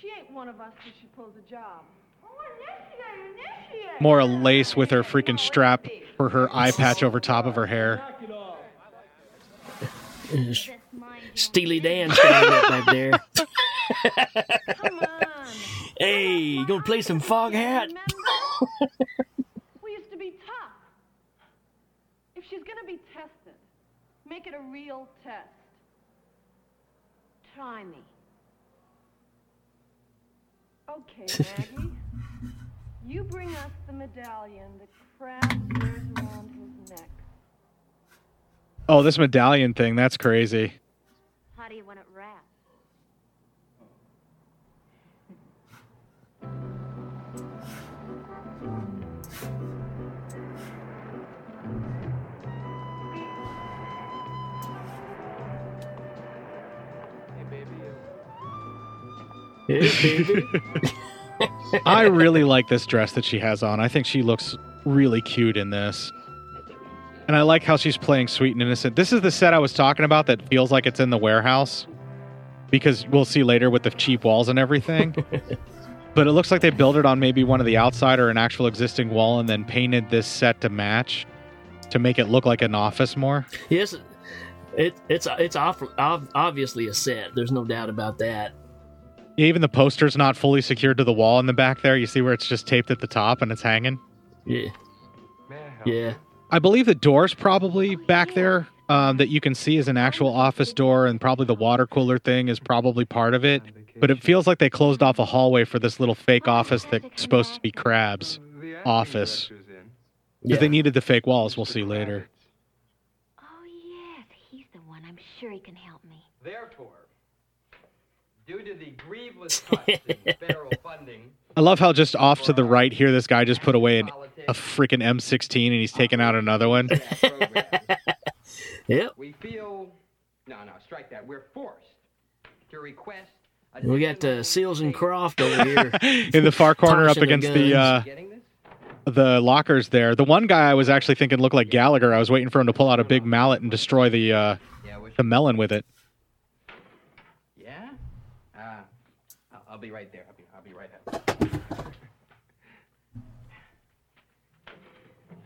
she ain't one of us till she pulls a job. Oh, initiate, initiate. More a lace with her freaking strap for her eye patch over top of her hair. Steely Dan standing up back there. Come on. Hey, you gonna play some Foghat? We used to be tough. If she's gonna be tested, make it a real test. Try me. Okay, Maggie. you bring us the medallion that Crabs wears around his neck. Oh, this medallion thing, that's crazy. How do you want it wrapped? Hey, baby. Yeah, baby. I really like this dress that she has on. I think she looks really cute in this. And I like how she's playing sweet and innocent. This is the set I was talking about that feels like it's in the warehouse. Because we'll see later with the cheap walls and everything. but it looks like they built it on maybe one of the outside or an actual existing wall and then painted this set to match to make it look like an office more. yes, it, it's it's off, ob- obviously a set. There's no doubt about that. Even the poster's not fully secured to the wall in the back there. You see where it's just taped at the top and it's hanging? Yeah, yeah. I believe the door's probably back there um, that you can see is an actual office door, and probably the water cooler thing is probably part of it. But it feels like they closed off a hallway for this little fake office that's supposed to be Crab's office. Because yeah. they needed the fake walls, we'll see later. Oh, yes, he's the one. I'm sure he can help me. Therefore, due to the grievous cuts in federal funding, I love how just off to the right here, this guy just put away an, a freaking M16 and he's taking out another one. Yep. we feel no, no, strike that. We're forced to request. We got uh, Seals and Crofts over here. In the far corner up Polishing the against the uh, the lockers there. The one guy I was actually thinking looked like Gallagher. I was waiting for him to pull out a big mallet and destroy the uh, the melon with it. Yeah? Uh, I'll, I'll be right there. I'll be, I'll be right out.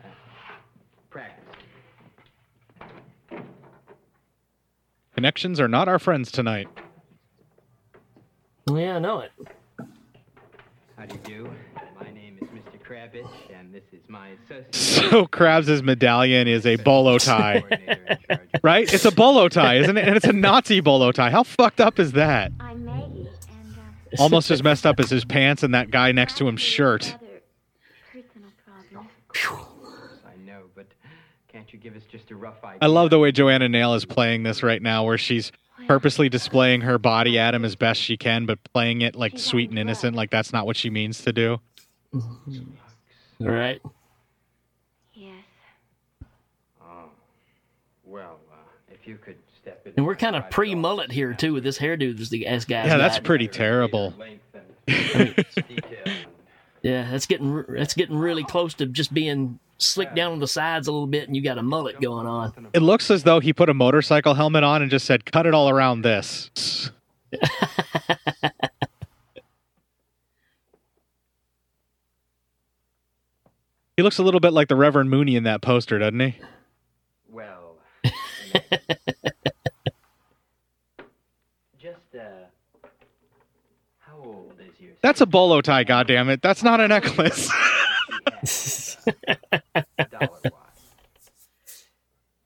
Uh, practice. Connections are not our friends tonight. Yeah, I know it. How do you do? My name is Mr. Kravitz, and this is my associate. So Crabs' medallion is a bolo tie, right? It's a bolo tie, isn't it? And it's a Nazi bolo tie. How fucked up is that? I'm Maggie, and uh, Almost as messed up as his pants and that guy next to him shirt. other personal problems. I know, but can't you give us just a rough idea? I love the way Joanna Nail is playing this right now, where she's purposely displaying her body at him as best she can, but playing it like sweet and innocent, like that's not what she means to do. All right. Yes. Oh, well, uh, if you could step in. And we're kind of pre mullet here too with this hairdo this the ass guys. Yeah, that's got. pretty terrible. Yeah, that's getting that's getting really close to just being slicked down on the sides a little bit, and you got a mullet going on. It looks as though he put a motorcycle helmet on and just said, "Cut it all around this." he looks a little bit like the Reverend Mooney in that poster, doesn't he? Well, just, uh, how old is your That's a bolo tie, goddamn it! That's not a necklace.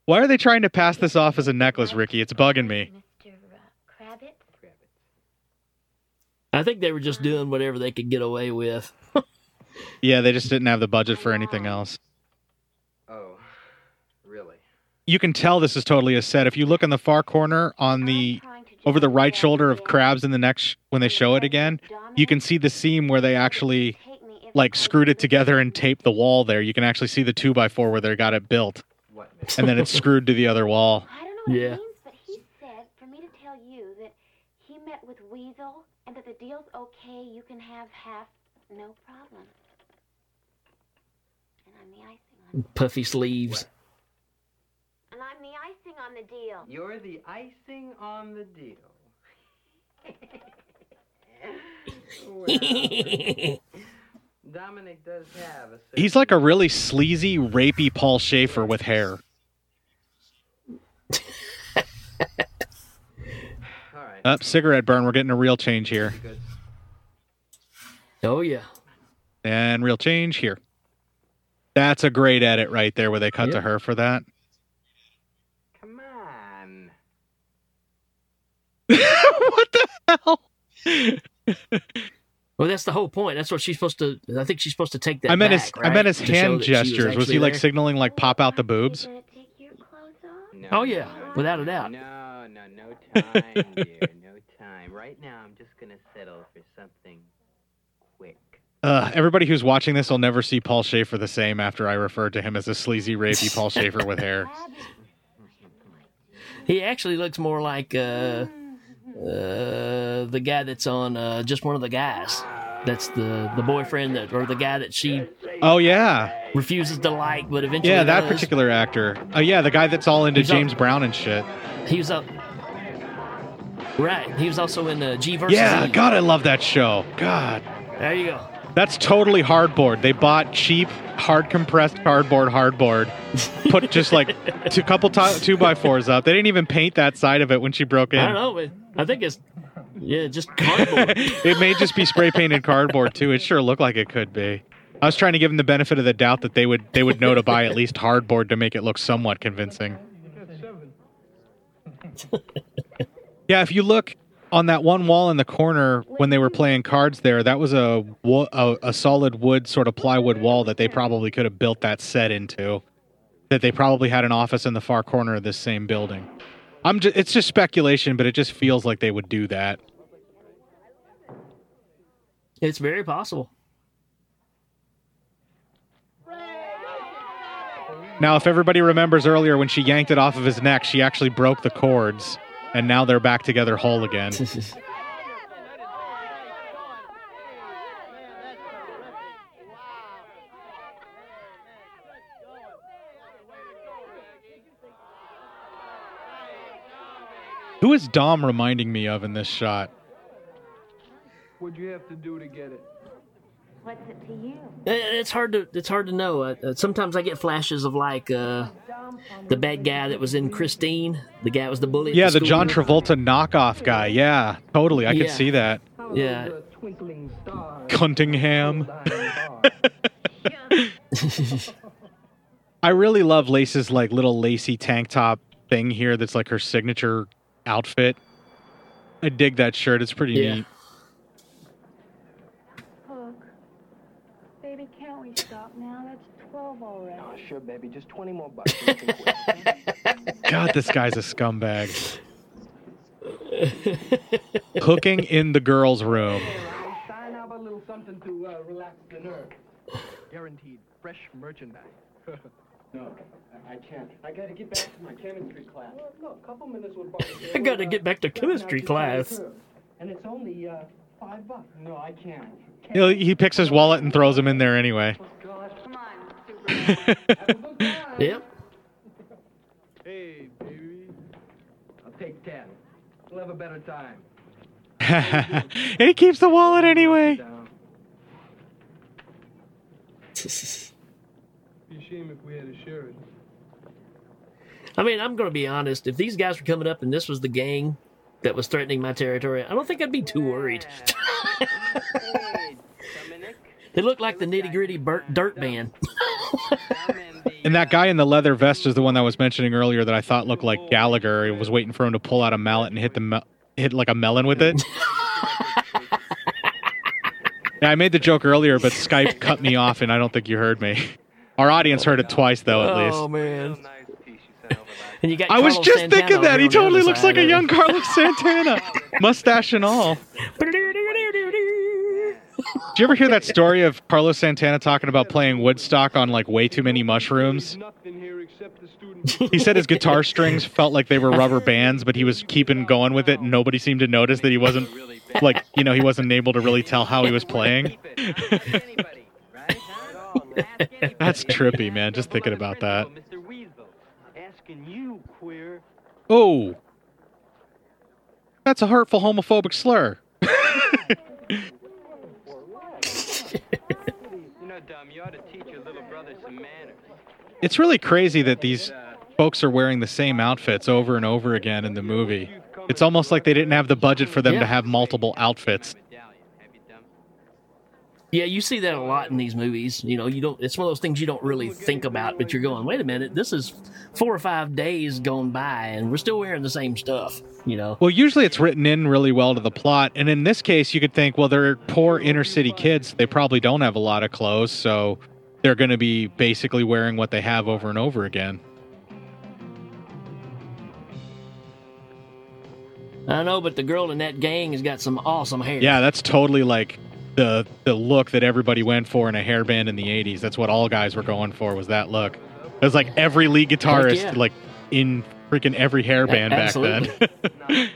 Why are they trying to pass this off as a necklace, Ricky? It's bugging me. I think they were just doing whatever they could get away with. Yeah, they just didn't have the budget for anything else. Oh, really? You can tell this is totally a set. If you look in the far corner on the over the right shoulder of Crabs in the next when they show it again, you can see the seam where they actually like screwed it together and taped the wall there. You can actually see the two by four where they got it built. And then it's screwed to the other wall. Yeah. But he said for me to tell you that he met with Weasel and that the deal's okay. You can have half, no problem. And I'm the icing on Puffy sleeves. And I'm the icing on the deal. You're the icing on the deal. Well, Dominic does have a. He's like a really sleazy, rapey Paul Shaffer with hair. All right. Up, cigarette burn. We're getting a real change here. Oh yeah. And real change here. That's a great edit right there where they cut to her for that. Come on. Well, that's the whole point. That's what she's supposed to. I think she's supposed to take that. I meant his back, I meant his To hand gestures. Was, actually he like there. signaling like pop out the boobs? Oh yeah, without a doubt. No, no, no time, dear. No time. Right now, I'm just gonna settle for something quick. Uh, everybody who's watching this will never see Paul Shaffer the same after I referred to him as a sleazy, rapey Paul Shaffer with hair. He actually looks more like uh, uh, the guy that's on uh, just one of the guys. That's the the boyfriend that or the guy that she Oh yeah, refuses to like, but eventually yeah, that does. particular actor. Oh yeah, the guy that's all into He's James Brown and shit. He was up. Right. He was also in uh, G versus Yeah, E. God, I love that show. God, There you go. That's totally hardboard. They bought cheap, hard compressed cardboard, hardboard. Put just like a couple ti two by fours up. They didn't even paint that side of it when she broke in. I don't know. I think it's yeah, just cardboard. it may just be spray painted cardboard too. It sure looked like it could be. I was trying to give them the benefit of the doubt that they would they would know to buy at least hardboard to make it look somewhat convincing. Yeah, if you look on that one wall in the corner when they were playing cards there, that was a a, a solid wood sort of plywood wall that they probably could have built that set into. That they probably had an office in the far corner of this same building. I'm just, it's just speculation, but it just feels like they would do that. it's very possible. Now, if everybody remembers earlier when she yanked it off of his neck, she actually broke the cords, and now they're back together whole again. Who is Dom reminding me of in this shot? What'd you have to do to get it? What's it to you? Eh, It's hard to it's hard to know. Uh, uh, sometimes I get flashes of like uh, the bad guy that was in Christine. The guy that was the bully. Yeah, the school. John Travolta knockoff guy. Yeah, totally. I could see that. Yeah. Twinkling star. Cuntingham. I really love Lace's like little lacy tank top thing here. That's like her signature outfit. I dig that shirt. It's pretty Yeah. neat. Hook. Baby, can't we stop now? That's 12 already. Oh, sure, baby. Just 20 more bucks. We can quit. God, this guy's a scumbag. Hooking in the girls' room. Sign out a little something to uh, relax the nerve. Guaranteed fresh merchandise. No, I I can't. I gotta get back to my chemistry class. Well, look, a couple minutes with Bucky. I gotta get back to chemistry class. And it's only uh, five bucks. No, I can't. He he picks his wallet and throws him in there anyway. Come on, Superman. Yep. Hey, baby. I'll take ten. We'll have a better time. and he keeps the wallet anyway. Down. Be a shame if we had to share it. I mean, I'm going to be honest. If these guys were coming up and this was the gang that was threatening my territory, I don't think I'd be too worried. They look like the nitty gritty dirt band. Dom and that guy in the leather vest is the one that I was mentioning earlier that I thought looked like Gallagher. I was waiting for him to pull out a mallet and hit the mel- hit like a melon with it. yeah, I made the joke earlier, but Skype cut me off, and I don't think you heard me. Our audience heard it twice, though, at least. Oh man! nice piece you sent over last And you got. I was just Santana thinking that. He here on the totally looks like a young it. Carlos Santana, mustache and all. Did you ever hear that story of Carlos Santana talking about playing Woodstock on like way too many mushrooms? He said his guitar strings felt like they were rubber bands, but he was keeping going with it, and nobody seemed to notice that he wasn't like you know he wasn't able to really tell how he was playing. That's trippy, man. Just thinking about that. Oh, that's a hurtful homophobic slur. You know, Dom, you ought to teach your little brother some manners. It's really crazy that these folks are wearing the same outfits over and over again in the movie. It's almost like they didn't have the budget for them Yeah. to have multiple outfits. Medallion, have you, Dom? Yeah, you see that a lot in these movies. You know, you don't. It's one of those things you don't really think about, but you're going, wait a minute, this is four or five days gone by, and we're still wearing the same stuff. You know. Well, usually it's written in really well to the plot, and in this case, you could think, well, they're poor inner city kids. They probably don't have a lot of clothes, so they're going to be basically wearing what they have over and over again. I know, but the girl in that gang has got some awesome hair. Yeah, that's totally like the the look that everybody went for in a hairband in the 80s. That's what all guys were going for was that look. It was like every lead guitarist yeah. like in freaking every hairband A- back then. You've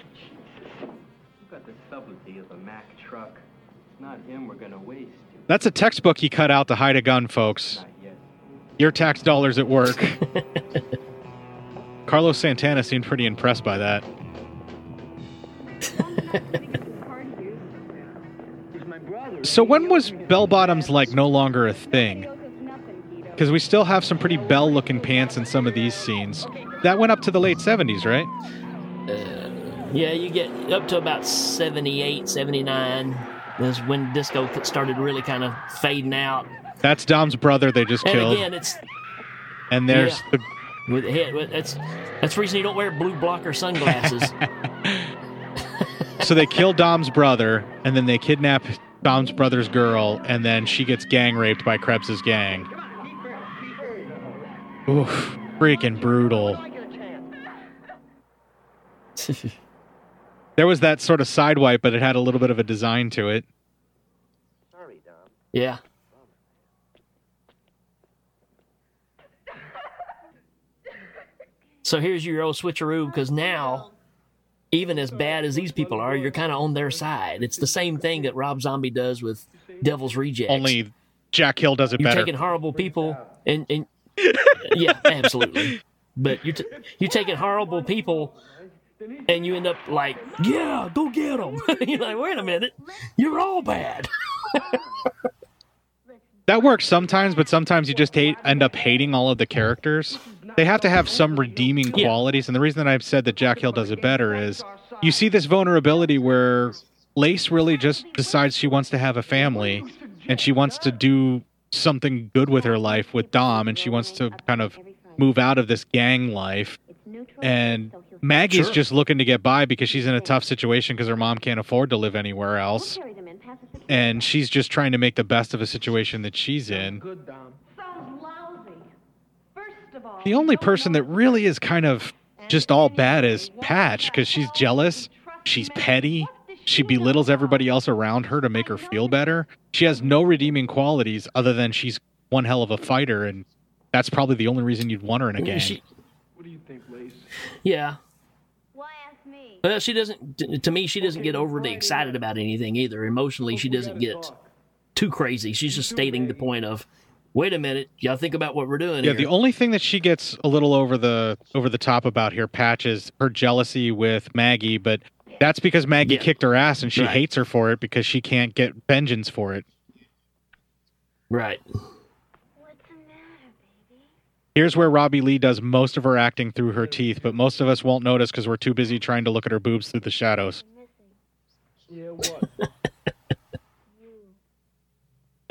got the subtlety of a Mack truck. It's not him we're gonna waste. That's a textbook he cut out to hide a gun, folks. Your tax dollars at work. Carlos Santana seemed pretty impressed by that. He's my brother. So when was bell bottoms like no longer a thing? Because we still have some pretty bell looking pants in some of these scenes. That went up to the late 70s, right? Uh, yeah, you get up to about 78, 79. Is when disco started really kind of fading out. That's Dom's brother they just And killed. again, it's and there's yeah. the with the head. That's that's the reason you don't wear blue blocker sunglasses. so they kill Dom's brother, and then they kidnap Dom's brother's girl, and then she gets gang raped by Krebs's gang. Oof, freaking brutal. There was that sort of side wipe, but it had a little bit of a design to it. Sorry, Dom. yeah. So here's your old switcheroo because now, even as bad as these people are, you're kind of on their side. It's the same thing that Rob Zombie does with Devil's Rejects. Only Jack Hill does it better. you're taking horrible people and, and yeah, absolutely. But you're t- you're taking horrible people and you end up like, yeah, go get them. You're like, wait a minute, you're all bad. That works sometimes, but sometimes you just hate end up hating all of the characters. They have to have some redeeming Yeah. qualities, and the reason that I've said that Jack Hill does it better is you see this vulnerability where Lace really just decides she wants to have a family and she wants to do something good with her life with Dom, and she wants to kind of move out of this gang life. And Maggie's Sure. just looking to get by because she's in a tough situation because her mom can't afford to live anywhere else. And she's just trying to make the best of a situation that she's in. Good, Dom. Sounds lousy. First of all, The only person that really is kind of just all bad is Patch because she's jealous, she's petty, she belittles everybody else around her to make her feel better. She has no redeeming qualities other than she's one hell of a fighter, and that's probably the only reason you'd want her in a gang. She, What do you think, Lace? yeah. Why ask me? Well, she doesn't. To me, she doesn't get overly excited about anything either. Emotionally, she doesn't get too crazy. She's just stating the point of, wait a minute, y'all think about what we're doing yeah, here. the only thing that she gets a little over the over the top about here, Patch, is her jealousy with Maggie, but that's because Maggie Yeah. kicked her ass and she Right. hates her for it because she can't get vengeance for it. right. What's the matter, baby? Here's where Robbie Lee does most of her acting through her teeth, but most of us won't notice because we're too busy trying to look at her boobs through the shadows. Yeah, what?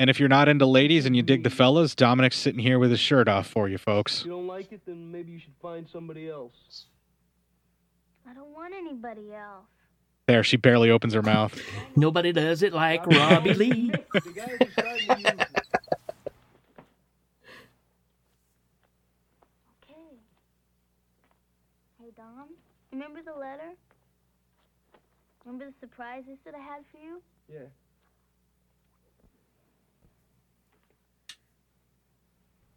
And if you're not into ladies and you dig the mm-hmm. fellas, Dominic's sitting here with his shirt off for you, folks. If you don't like it, then maybe you should find somebody else. I don't want anybody else. There, she barely opens her mouth. Nobody does it like Robbie Lee. The guys are starting to use it. Okay. Hey, Dom, remember the letter? Remember the surprises that I had for you? Yeah.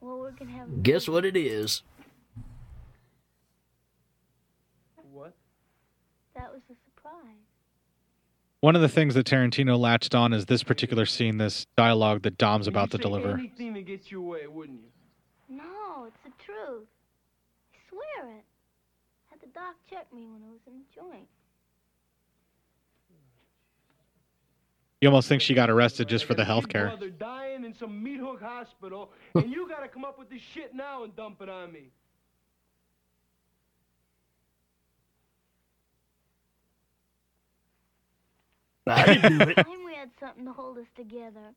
Well, we're gonna have. Guess what it is? What? That was a surprise. One of the things that Tarantino latched on is this particular scene, this dialogue that Dom's about to You'd deliver. Anything to get you away, wouldn't you? No, it's the truth. I swear it. Had the doc check me when I was in the joint. You almost think she got arrested just for the I got health your care. brother dying in some meat hook hospital, and you gotta come up with this shit now and dump it on me. I didn't do it. Time we had something to hold us together.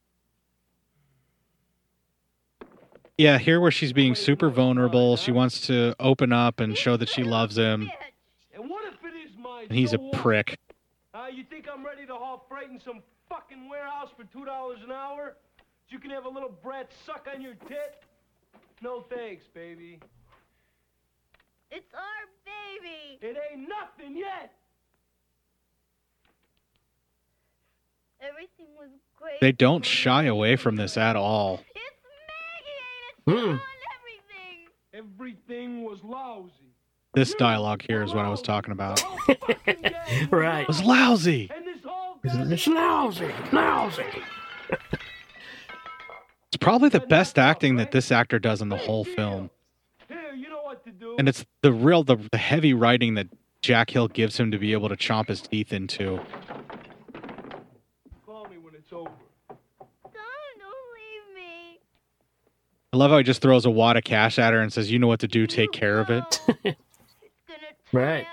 Yeah, here where she's being super vulnerable, she wants to open up and show that she loves him, And what if it is mine? and he's a prick. Uh, you think I'm ready to haul freight in some fucking warehouse for two dollars an hour? So you can have a little brat suck on your tit? No thanks, baby. It's our baby. It ain't nothing yet. Everything was great. They don't shy away from this at all. It's Maggie, ain't it? Hmm. Everything. Everything was lousy. This dialogue here is what I was talking about. The whole fucking gang was Right. It was lousy. And this whole It's lousy, lousy. It's probably the best acting that this actor does in the whole film. Here, you know what to do. And it's the real the, the heavy writing that Jack Hill gives him to be able to chomp his teeth into. Call me when it's over. Don't, don't leave me. I love how he just throws a wad of cash at her and says, "You know what to do. Take care of it." It's gonna turn Right.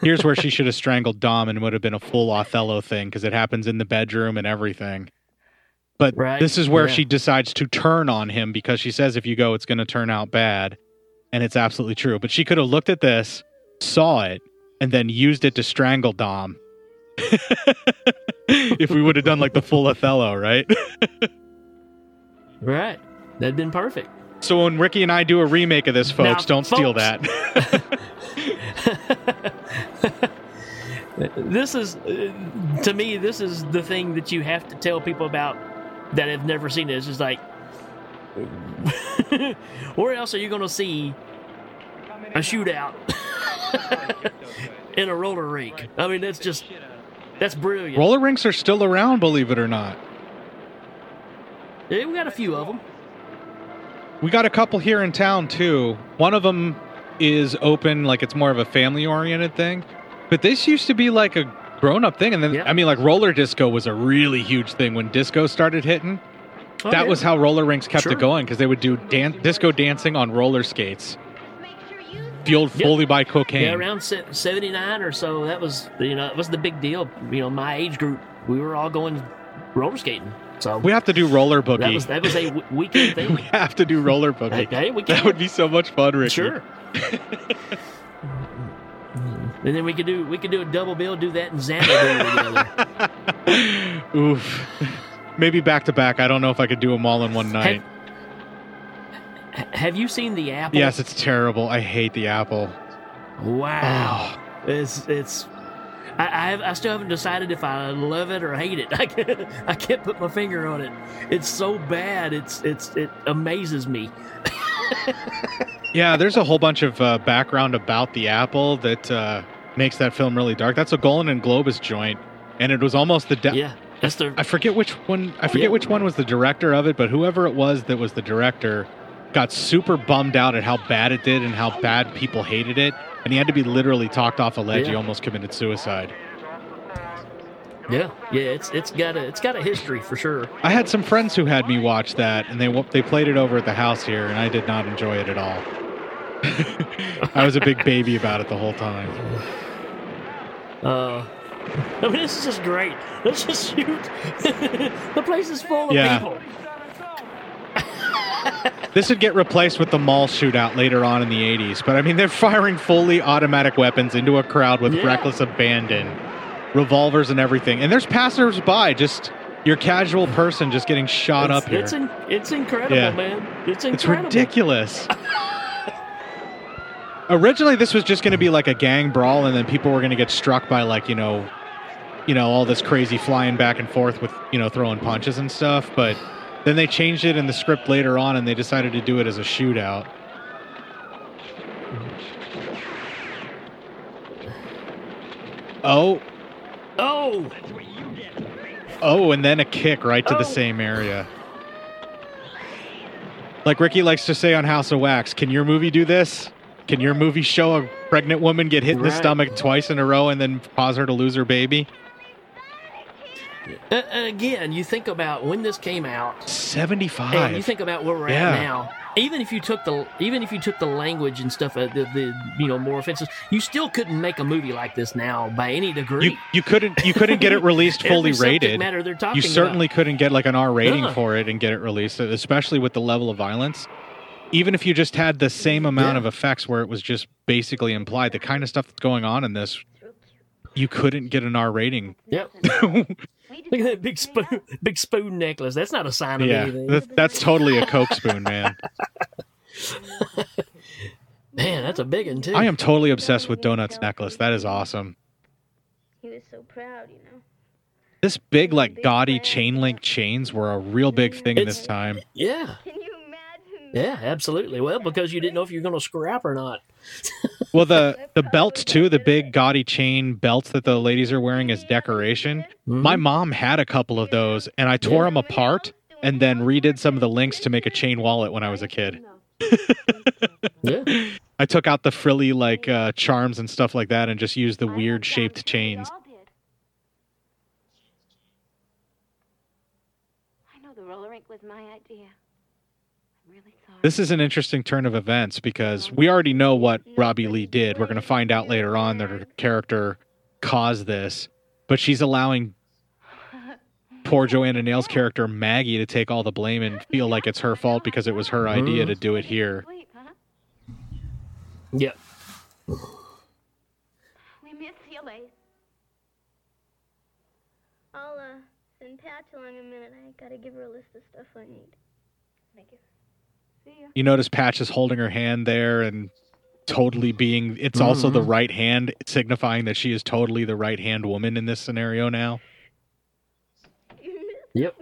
Here's where she should have strangled Dom and it would have been a full Othello thing because it happens in the bedroom and everything. But Right, this is where yeah. she decides to turn on him because she says if you go, it's going to turn out bad. And it's absolutely true. But she could have looked at this, saw it, and then used it to strangle Dom. if we would have done like the full Othello, right? Right. That'd been perfect. So when Ricky and I do a remake of this, folks, Now, don't steal that. This is, uh, to me, this is the thing that you have to tell people about that have never seen this. Is like, where else are you going to see a shootout in a roller rink? I mean, that's just that's brilliant. Roller rinks are still around, believe it or not. Yeah, we got a few of them. We got a couple here in town too. One of them is open, like it's more of a family oriented thing. But this used to be like a grown up thing. And then, I mean, like roller disco was a really huge thing when disco started hitting. Oh, that yeah. was how roller rinks kept Sure. it going because they would do dan- disco dancing on roller skates, fueled fully by cocaine. Yeah, around 79 or so, that was, you know, it was the big deal. You know, my age group, we were all going roller skating. So we have to do roller boogie. that was that was a w- weekend thing. we have to do roller boogie. Okay, we can. That would be so much fun, Ricky. Sure. and then we could do we could do a double bill, do that and Xanadu together. Oof. Maybe back to back. I don't know if I could do them all in one night. H- Have you seen the apple? Yes, it's terrible. I hate the apple. Wow. It's it's. I, I have I still haven't decided if I love it or hate it. I can't, I can't put my finger on it. It's so bad. It's it's it amazes me. Yeah, there's a whole bunch of uh, background about the apple that uh, makes that film really dark. That's a Golan and Globus joint, and it was almost the de- Yeah, that's the. I forget which one. I forget Yeah. which one was the director of it, but whoever it was that was the director got super bummed out at how bad it did and how bad people hated it, and he had to be literally talked off a ledge. He almost committed suicide. Yeah, yeah. It's it's got a it's got a history for sure. I had some friends who had me watch that, and they they played it over at the house here, and I did not enjoy it at all. I was a big baby about it the whole time. Uh, I mean, this is just great. Let's just shoot. the place is full of Yeah. people. This would get replaced with the mall shootout later on in the 80s, but I mean, they're firing fully automatic weapons into a crowd with Yeah. reckless abandon, revolvers and everything. And there's passersby, just your casual person just getting shot it's, up here. It's in, it's incredible, Yeah. man. It's It's incredible. ridiculous. Originally, this was just going to be like a gang brawl, and then people were going to get struck by like you know, you know, all this crazy flying back and forth with you know throwing punches and stuff. But then they changed it in the script later on, and they decided to do it as a shootout. Oh, Oh, oh, and then a kick right to Oh. the same area. Like Ricky likes to say on House of Wax, can your movie do this? Can your movie show a pregnant woman get hit in the stomach twice in a row and then cause her to lose her baby? Uh, and again, you think about when this came out, 75. you think about where we're Yeah. at now. Even if you took the even if you took the language and stuff, uh, the, the you know more offensive, you still couldn't make a movie like this now by any degree. you you couldn't you couldn't get it released fully rated. matter they're talking You certainly about. couldn't get like an R rating Uh-uh. for it and get it released, especially with the level of violence. Even if you just had the same amount Yeah. of effects where it was just basically implied, the kind of stuff that's going on in this, you couldn't get an R rating. Yep. Look at that big spoon, big spoon necklace. That's not a sign of yeah, anything. that, that's totally a Coke spoon, man. Man, that's a big one too. I am totally obsessed with Donut's necklace. That is awesome. He was so proud, you know. This big, like, gaudy chain link chains were a real big thing in this time. Yeah. Yeah, absolutely. Well, because you didn't know if you were going to scrap or not. Well, the the belts too, the big gaudy chain belts that the ladies are wearing as decoration. My mom had a couple of those, and I tore them apart and then redid some of the links to make a chain wallet when I was a kid. yeah. I took out the frilly like uh, charms and stuff like that, and just used the weird shaped chains. I know the roller rink was my idea. I'm really sorry. This is an interesting turn of events because we already know what Robbie Lee did. We're going to find out later on that her character caused this, but she's allowing poor Joanna Nail's character Maggie to take all the blame and feel like it's her fault because it was her idea to do it here. Yep. We miss you, Lace. I'll uh, send Patch along in a minute. I gotta give her a list of stuff I need. Thank you. See. You notice Patch is holding her hand there and totally being it's also the Mhm. right hand signifying that she is totally the right hand woman in this scenario now. Yep.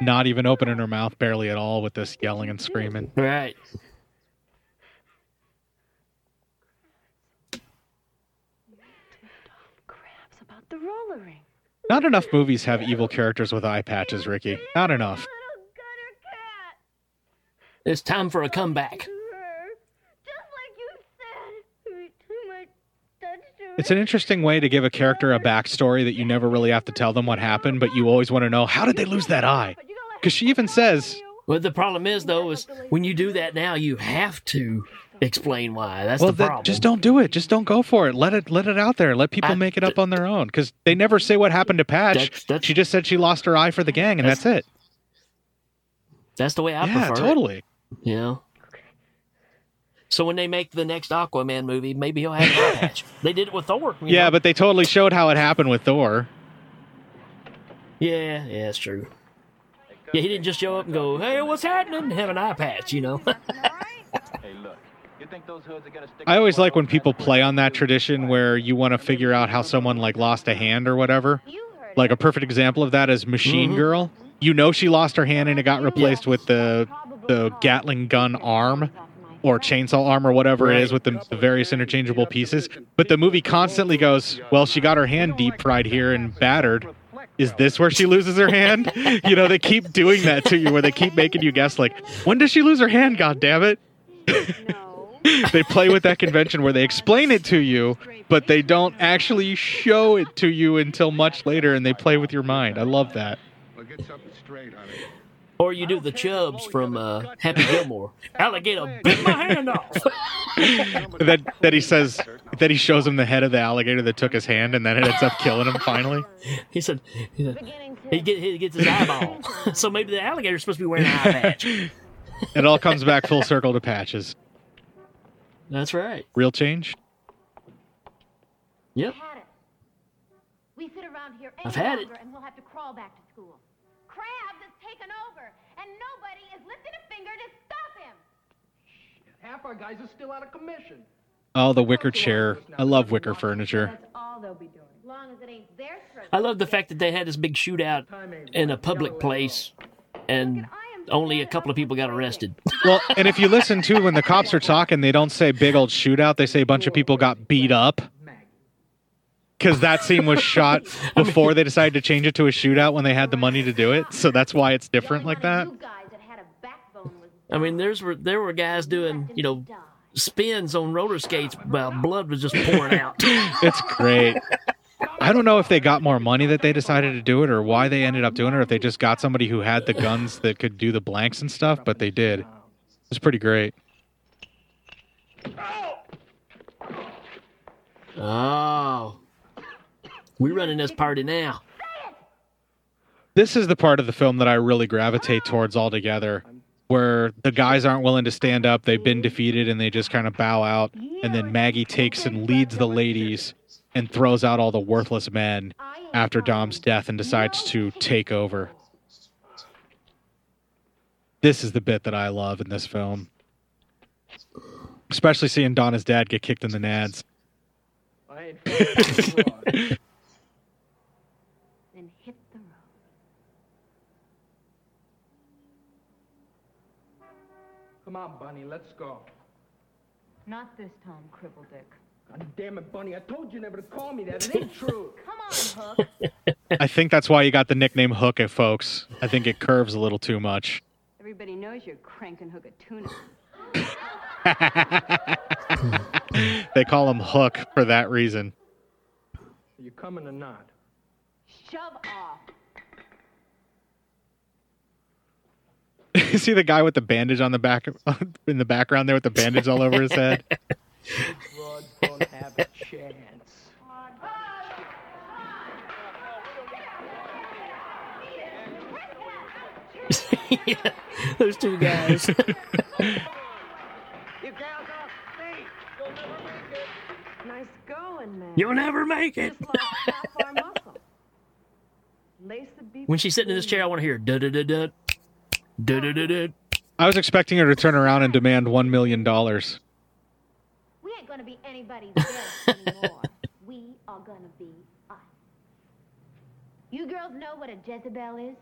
not even opening her mouth barely at all with this yelling and screaming. Right. Not enough movies have evil characters with eye patches, Ricky. Not enough. It's time for a comeback. It's an interesting way to give a character a backstory that you never really have to tell them what happened, but you always want to know how did they lose that eye? Because she even says, Well, the problem is though, is when you do that now, you have to explain why. That's "Well, the problem. just don't do it. Just don't go for it. Let it let it out there. Let people I- make it up on their own." Because they never say what happened to Patch. That's- that's- she just said she lost her eye for the gang, and that's, it. That's the way I yeah, prefer. it. totally. You know. So when they make the next Aquaman movie, maybe he'll have an eye patch. They did it with Thor. Yeah, know? but they totally showed how it happened with Thor. yeah, yeah, it's true. Yeah, he didn't just show up and go, "Hey, what's happening?" have an eye patch, you know. Hey, look. You think those hoods are gonna stick I always like when people play on that tradition where you want to figure out how someone like lost a hand or whatever. Like a perfect example of that is Machine Mhm. Girl. You know she lost her hand and it got replaced with the the Gatling gun arm or chainsaw arm or whatever it is with the, the various interchangeable pieces. But the movie constantly goes, "Well, she got her hand deep fried here and battered. Is this where she loses her hand?" you know, they keep doing that to you where they keep making you guess like, "When does she lose her hand, god damn it?" they play with that convention where they explain it to you, but they don't actually show it to you until much later, and they play with your mind. I love that. Well, get something straight, honey. Or you do the Chubbs from uh, Happy Gilmore. Alligator bit my hand off. That that he says that he shows him the head of the alligator that took his hand, and then it ends up killing him finally. He said, he, said, he, get, he gets his eyeball. so maybe the alligator's supposed to be wearing an eye patch. It all comes back full circle to patches. That's right. Real change. Yep. Had it. We sit around here any I've had it. Half our guys are still out of commission. Oh, the wicker chair. I love wicker furniture. All they'll be doing. As long as it ain't their throat. I love the fact that they had this big shootout in a public place and only a couple of people got arrested. Well, and if you listen to when the cops are talking, they don't say big old shootout. They say a bunch of people got beat up. Because that scene was shot before they decided to change it to a shootout when they had the money to do it. So that's why it's different like that. I mean, there's were there were guys doing you know spins on roller skates while blood was just pouring out. It's great. I don't know if they got more money that they decided to do it or why they ended up doing it or if they just got somebody who had the guns that could do the blanks and stuff, but they did. It's pretty great. Oh, we running this party now. This is the part of the film that I really gravitate towards altogether, where the guys aren't willing to stand up, they've been defeated, and they just kind of bow out. And then Maggie takes and leads the ladies and throws out all the worthless men after Dom's death and decides to take over. This is the bit that I love in this film. Especially seeing Donna's dad get kicked in the nads. I ain't fucking Then hit the road. Come on, Bunny, let's go. Not this time, Cripple Dick. God damn it, Bunny. I told you never to call me that. It ain't true. Come on, Hook. I think that's why you got the nickname Hook, it, folks. I think it curves a little too much. Everybody knows you're cranking hook a tuna. they call him Hook for that reason. Are you coming or not? Shove off. you see the guy with the bandage on the back in the background there with the bandage all over his head. Yeah, those two guys. you gals off me. You'll never make it. Nice going, man. You'll never make it. when she's sitting in this chair, I want to hear da da da da. I was expecting her to turn around and demand one million dollars. We ain't gonna be anybody's guest anymore. we are gonna be us. You girls know what a Jezebel is?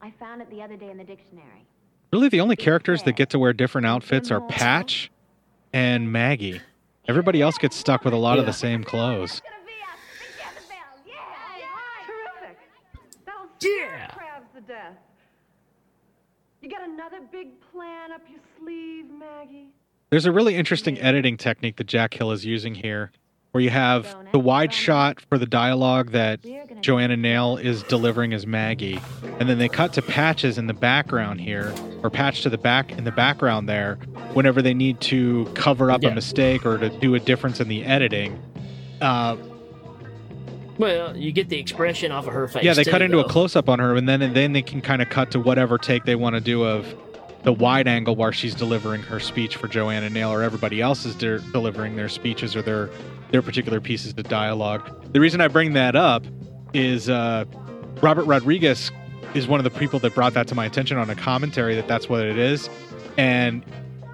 I found it the other day in the dictionary. Really, the only characters that get to wear different outfits are Patch and Maggie. Everybody else gets stuck with a lot of the same clothes. You got another big plan up your sleeve, Maggie? There's a really interesting editing technique that Jack Hill is using here, where you have the wide shot for the dialogue that Joanna Nail is delivering as Maggie, and then they cut to patches in the background here, or patch to the back in the background there, whenever they need to cover up Yeah. a mistake or to do a difference in the editing. Uh, Well, you get the expression off of her face. yeah, they too, cut into a close up on her, and then and then they can kind of cut to whatever take they want to do of the wide angle where she's delivering her speech for Joanna Nail, or everybody else is de- delivering their speeches or their their particular pieces of dialogue. The reason I bring that up is uh, Robert Rodriguez is one of the people that brought that to my attention on a commentary that that's what it is, and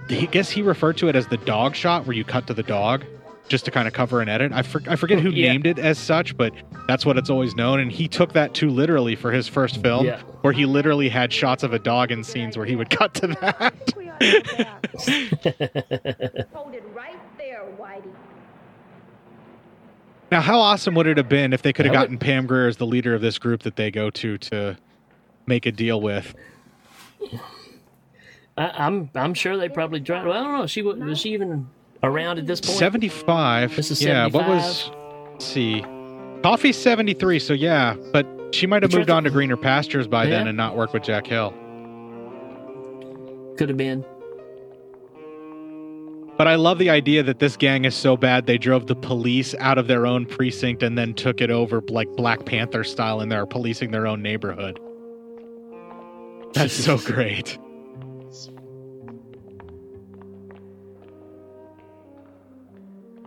he guess he referred to it as the dog shot, where you cut to the dog. Just to kind of cover and edit. I, for, I forget who Yeah. named it as such, but that's what it's always known. And he took that too literally for his first film, Yeah. where he literally had shots of a dog in scenes where he would cut to that. Hold it right there, Whitey. now, how awesome would it have been if they could have That would- gotten Pam Grier as the leader of this group that they go to to make a deal with? I, I'm I'm sure they probably tried. Well, I don't know. She was she even around at this point? 75. This is yeah, what was. Let's see. Coffy's 73, so yeah, but she might have moved on to greener pastures by then and not worked with Jack Hill. Could have been. But I love the idea that this gang is so bad they drove the police out of their own precinct and then took it over like Black Panther style and they're policing their own neighborhood. That's so great.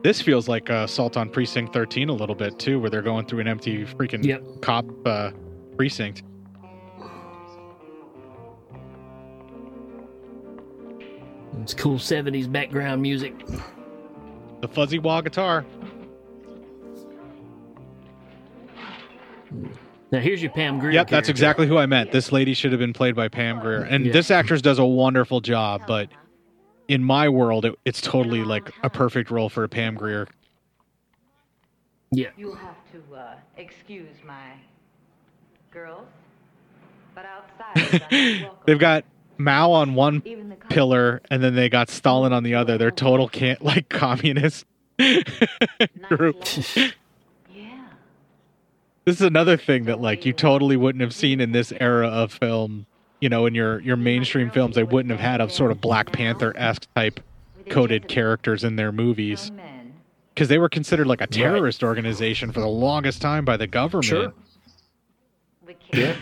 This feels like uh, Assault on Precinct 13 a little bit too, where they're going through an empty freaking Yep. cop uh, precinct. It's cool '70s background music. The fuzzy wah guitar. Now here's your Pam Grier. Yep, that's exactly who I meant. This lady should have been played by Pam Grier, and Yeah. this actress does a wonderful job. But in my world, it, it's totally like a perfect role for a Pam Grier. Yeah. You'll have to uh, excuse my girls, but outside. They've got Mao on one pillar, and then they got Stalin on the other. They're total can't like communist group. Yeah. This is another thing that like you totally wouldn't have seen in this era of film. You know, in your your mainstream films, they wouldn't have had a sort of Black Panther esque type coded characters in their movies because they were considered like a terrorist organization for the longest time by the government. Sure. Yeah.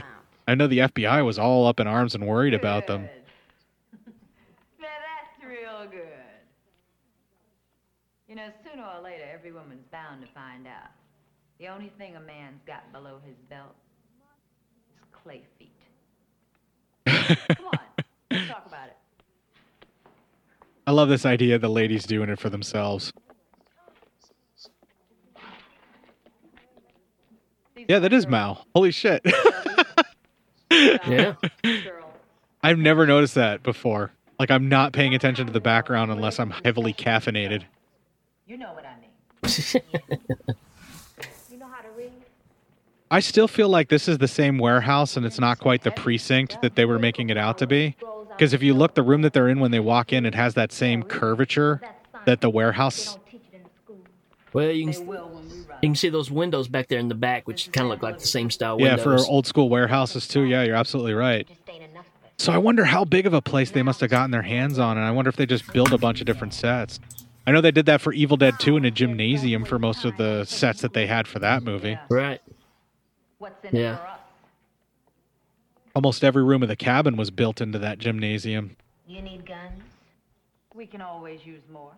I know the FBI was all up in arms and worried about them. Now that's real good. You know, sooner or later, every woman's bound to find out. The only thing a man's got below his belt is clay feet. Come on, let's talk about it. I love this idea the ladies doing it for themselves. Yeah, that is Mao. Holy shit. Yeah. I've never noticed that before. Like I'm not paying attention to the background unless I'm heavily caffeinated. You know what I mean. You know how to read? I still feel like this is the same warehouse and it's not quite the precinct that they were making it out to be. Because if you look, the room that they're in when they walk in, it has that same curvature that the warehouse. Well, you can you can see those windows back there in the back, which kind of look like the same style Yeah, windows. for old school warehouses too. Yeah, you're absolutely right. So I wonder how big of a place they must have gotten their hands on, and I wonder if they just built a bunch of different sets. I know they did that for Evil Dead 2 in a gymnasium for most of the sets that they had for that movie. Right. What's in Yeah. it for us? Almost every room of the cabin was built into that gymnasium. You need guns? We can always use more.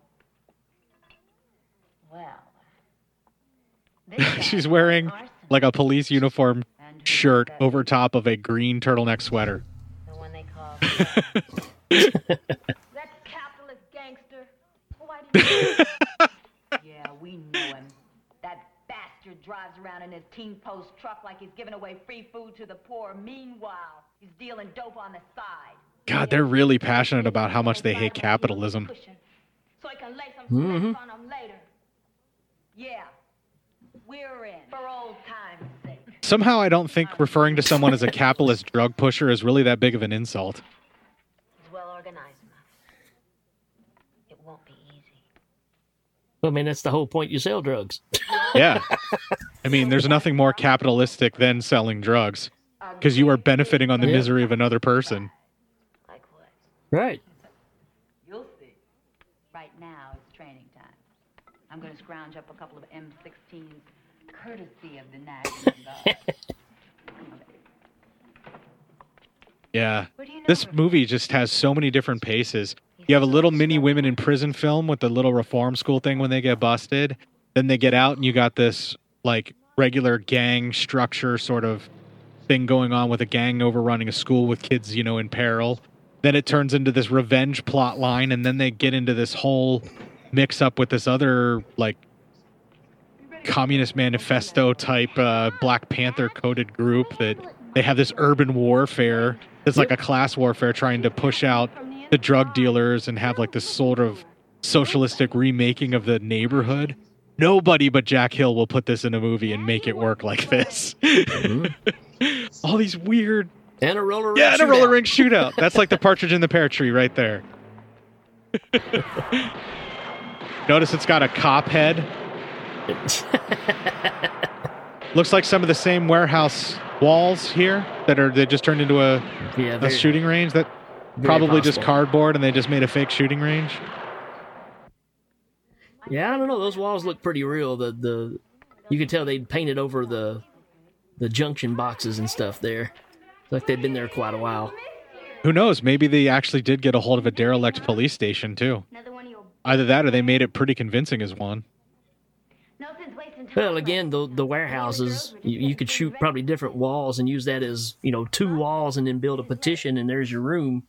Well, She's wearing like a police uniform shirt over top of a green turtleneck sweater. the one they call. That capitalist gangster. Why did you... drives around in his teen post truck like he's giving away free food to the poor. Meanwhile, he's dealing dope on the side. God, they're really passionate about how much they hate capitalism. So I can lay some mm-hmm. on them later. Yeah, we're in for old time's sake. Somehow, I don't think referring to someone as a capitalist drug pusher is really that big of an insult. It's well organized, It won't be easy. I mean, that's the whole point. You sell drugs. yeah. I mean, there's nothing more capitalistic than selling drugs because you are benefiting on the Yeah. misery of another person. Right. You'll see. Right now, it's training time. I'm going to scrounge up a couple of M16s, courtesy of the National Guard. Yeah. This movie just has so many different paces. You have a little mini women in prison film with the little reform school thing when they get busted. Then they get out and you got this like regular gang structure sort of thing going on with a gang overrunning a school with kids, you know, in peril. Then it turns into this revenge plot line and then they get into this whole mix up with this other like communist manifesto type uh, black panther coded group that they have this urban warfare it's like a class warfare trying to push out the drug dealers and have like this sort of socialistic remaking of the neighborhood nobody but jack hill will put this in a movie and make it work like this mm-hmm. all these weird and a roller ring yeah and a roller shootout. ring shootout that's like the partridge in the pear tree right there notice it's got a cop head Looks like some of the same warehouse walls here that are they just turned into a, Yeah, a shooting range. That very probably just cardboard and they just made a fake shooting range. Yeah, I don't know. Those walls look pretty real. The the you could tell they'd painted over the the junction boxes and stuff there. Like they'd been there quite a while. Who knows? Maybe they actually did get a hold of a derelict police station too. Either that or they made it pretty convincing as one. Well, again, the the warehouses you, you could shoot probably different walls and use that as you know two walls and then build a petition and there's your room.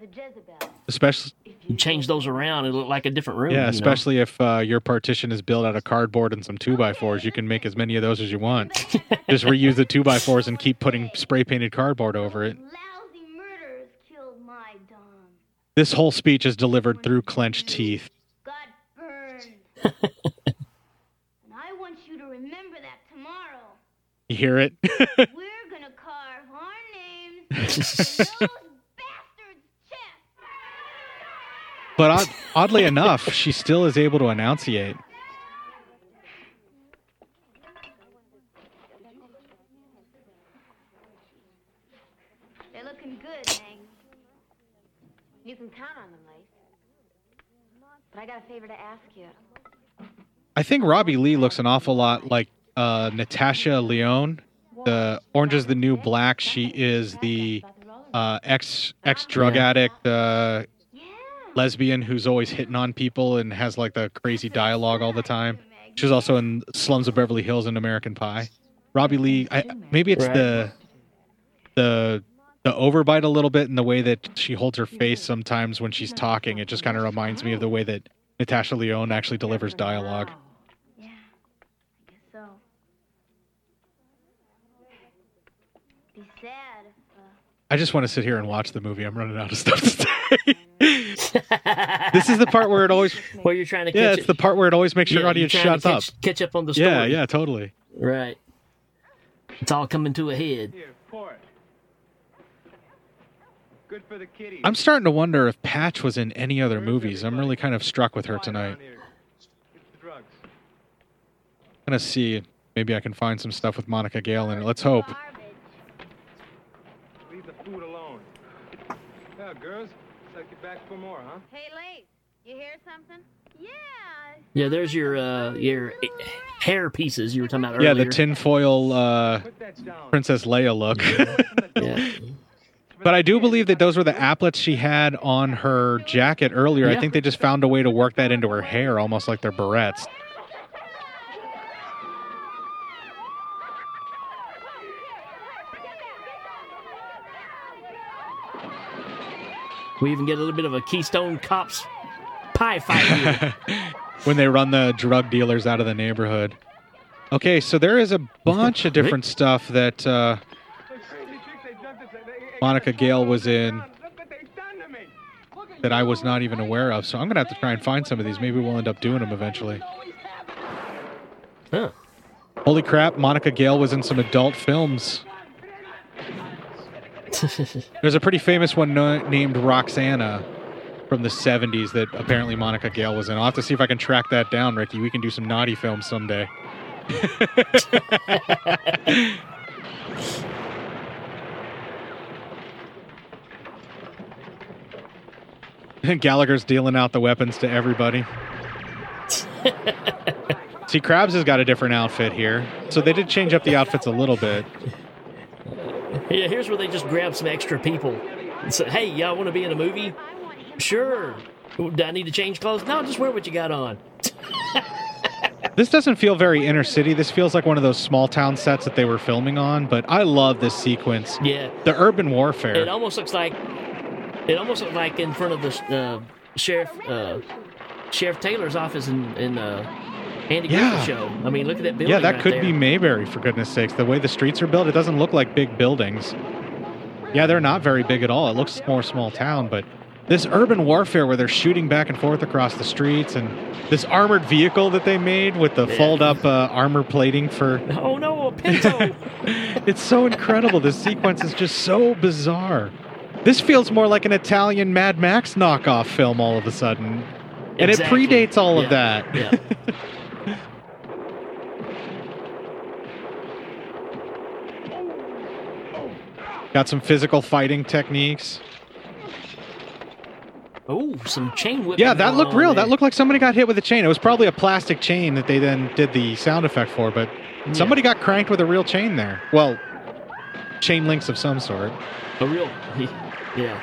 She's the leader of the Jezebel. Especially You change those around, it look like a different room. you yeah, know? especially if uh, your partition is built out of cardboard and some two by fours, you can make as many of those as you want. just reuse the two by fours and keep putting spray painted cardboard over it. Lousy murderers killed my Dom. This whole speech is delivered through clenched teeth. Got burned. and I want you to remember that tomorrow. You hear it? We're gonna carve our names But odd, oddly enough, she still is able to enunciate. They're looking good, Hank. You can count on them, Lace. But I got a favor to ask you. I think Robbie Lee looks an awful lot like uh, Natasha Lyonne. The Orange is the New Black. She is the uh, ex ex drug Yeah. addict uh, lesbian who's always hitting on people and has like the crazy dialogue all the time. She was also in Slums of Beverly Hills and American Pie. Robbie Lee. I, maybe it's Right. the the the overbite a little bit in the way that she holds her face sometimes when she's talking. It just kind of reminds me of the way that Natasha Lyonne actually delivers dialogue. Yeah, I guess so. Be sad. I just want to sit here and watch the movie. I'm running out of stuff to say. this is the part where it always. Where you're trying to Catch Yeah, catch it's it- the part where it always makes your Yeah, audience you're shuts to up. catch, Catch up on the story. Yeah, yeah, totally. Right. It's all coming to a head. Good for the kitty. I'm starting to wonder if Patch was in any other movies. I'm really kind of struck with her tonight. I'm gonna see. Maybe I can find some stuff with Monica Gayle in it. Let's hope. Leave the food alone. Yeah, girls, like for more, huh? Hey, Lace, you hear something? Yeah. Yeah, there's your uh your hair pieces you were talking about Yeah, earlier. Yeah, the tinfoil uh, Princess Leia look. yeah. But I do believe that those were the applets she had on her jacket earlier. I think they just found a way to work that into her hair, almost like they're barrettes. We even get a little bit of a Keystone Cops pie fight here. when they run the drug dealers out of the neighborhood. Okay, so there is a bunch of different stuff that uh, Monica Gayle was in that I was not even aware of. So I'm gonna have to try and find some of these. Maybe we'll end up doing them eventually. Huh. Holy crap! Monica Gayle was in some adult films. There's a pretty famous one no- named Roxana. from the 70s that apparently Monica Gayle was in. I'll have to see if I can track that down, Ricky. We can do some naughty films someday. Gallagher's dealing out the weapons to everybody. See, Crabs has got a different outfit here. So they did change up the outfits a little bit. Yeah, here's where they just grab some extra people and say, "Hey, y'all want to be in a movie? Sure. Do I need to change clothes? No, just wear what you got on." This doesn't feel very inner city. This feels like one of those small town sets that they were filming on, but I love this sequence. Yeah. The urban warfare. It almost looks like it almost looks like in front of the uh, sheriff uh, Sheriff Taylor's office in, in uh, Yeah. Show. I mean, look at that building. yeah, that right could there. be Mayberry, for goodness sakes. The way the streets are built, it doesn't look like big buildings. Yeah, they're not very big at all. It looks more small town, but this urban warfare where they're shooting back and forth across the streets and this armored vehicle that they made with the fold up uh, armor plating for. Oh no, a Pinto! It's so incredible. This sequence is just so bizarre. This feels more like an Italian Mad Max knockoff film all of a sudden. And Exactly. it predates all of that. Yeah. Got some physical fighting techniques. Oh, some chain whipping. Yeah, that looked real. there. That looked like somebody got hit with a chain. It was probably a plastic chain that they then did the sound effect for, but somebody got cranked with a real chain there. Well, chain links of some sort. a real. Yeah.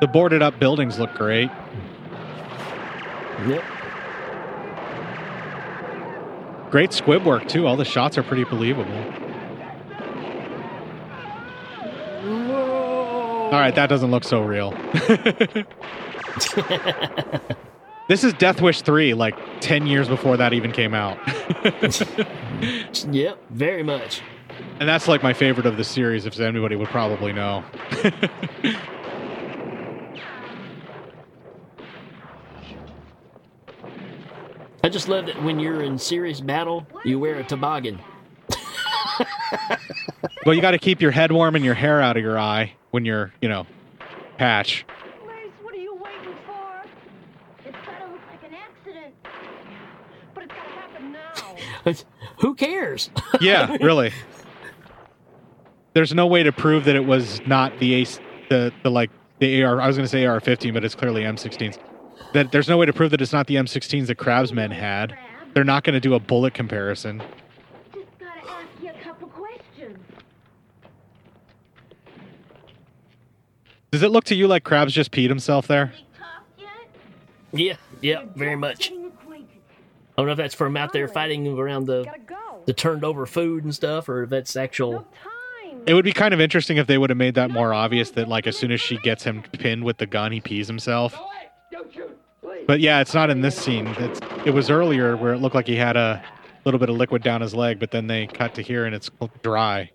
The boarded up buildings look great. Yep. Great squib work too. All the shots are pretty believable. All right, that doesn't look so real. this is Death Wish 3, like 10 years before that even came out. Yep, very much. And that's like my favorite of the series, if anybody would probably know. I just love that when you're in serious battle, you wear a toboggan. well, you got to keep your head warm and your hair out of your eye when you're, you know, patch. What are you waiting for? It's gotta look like an accident. But it's gotta happen now. Who cares? Yeah, really. There's no way to prove that it was not the ace, the the like the AR. I was going to say AR-15, but it's clearly M16s. That there's no way to prove that it's not the M16s that Crabs men had. They're not going to do a bullet comparison. Gotta ask you a couple questions. Does it look to you like Crabs just peed himself there? Yeah, yeah, very much. I don't know if that's from out there fighting around the the turned over food and stuff, or if that's actual. It would be kind of interesting if they would have made that more obvious that like as soon as she gets him pinned with the gun, he pees himself. But yeah, it's not in this scene. It's, it was earlier where it looked like he had a little bit of liquid down his leg, but then they cut to here and it's dry.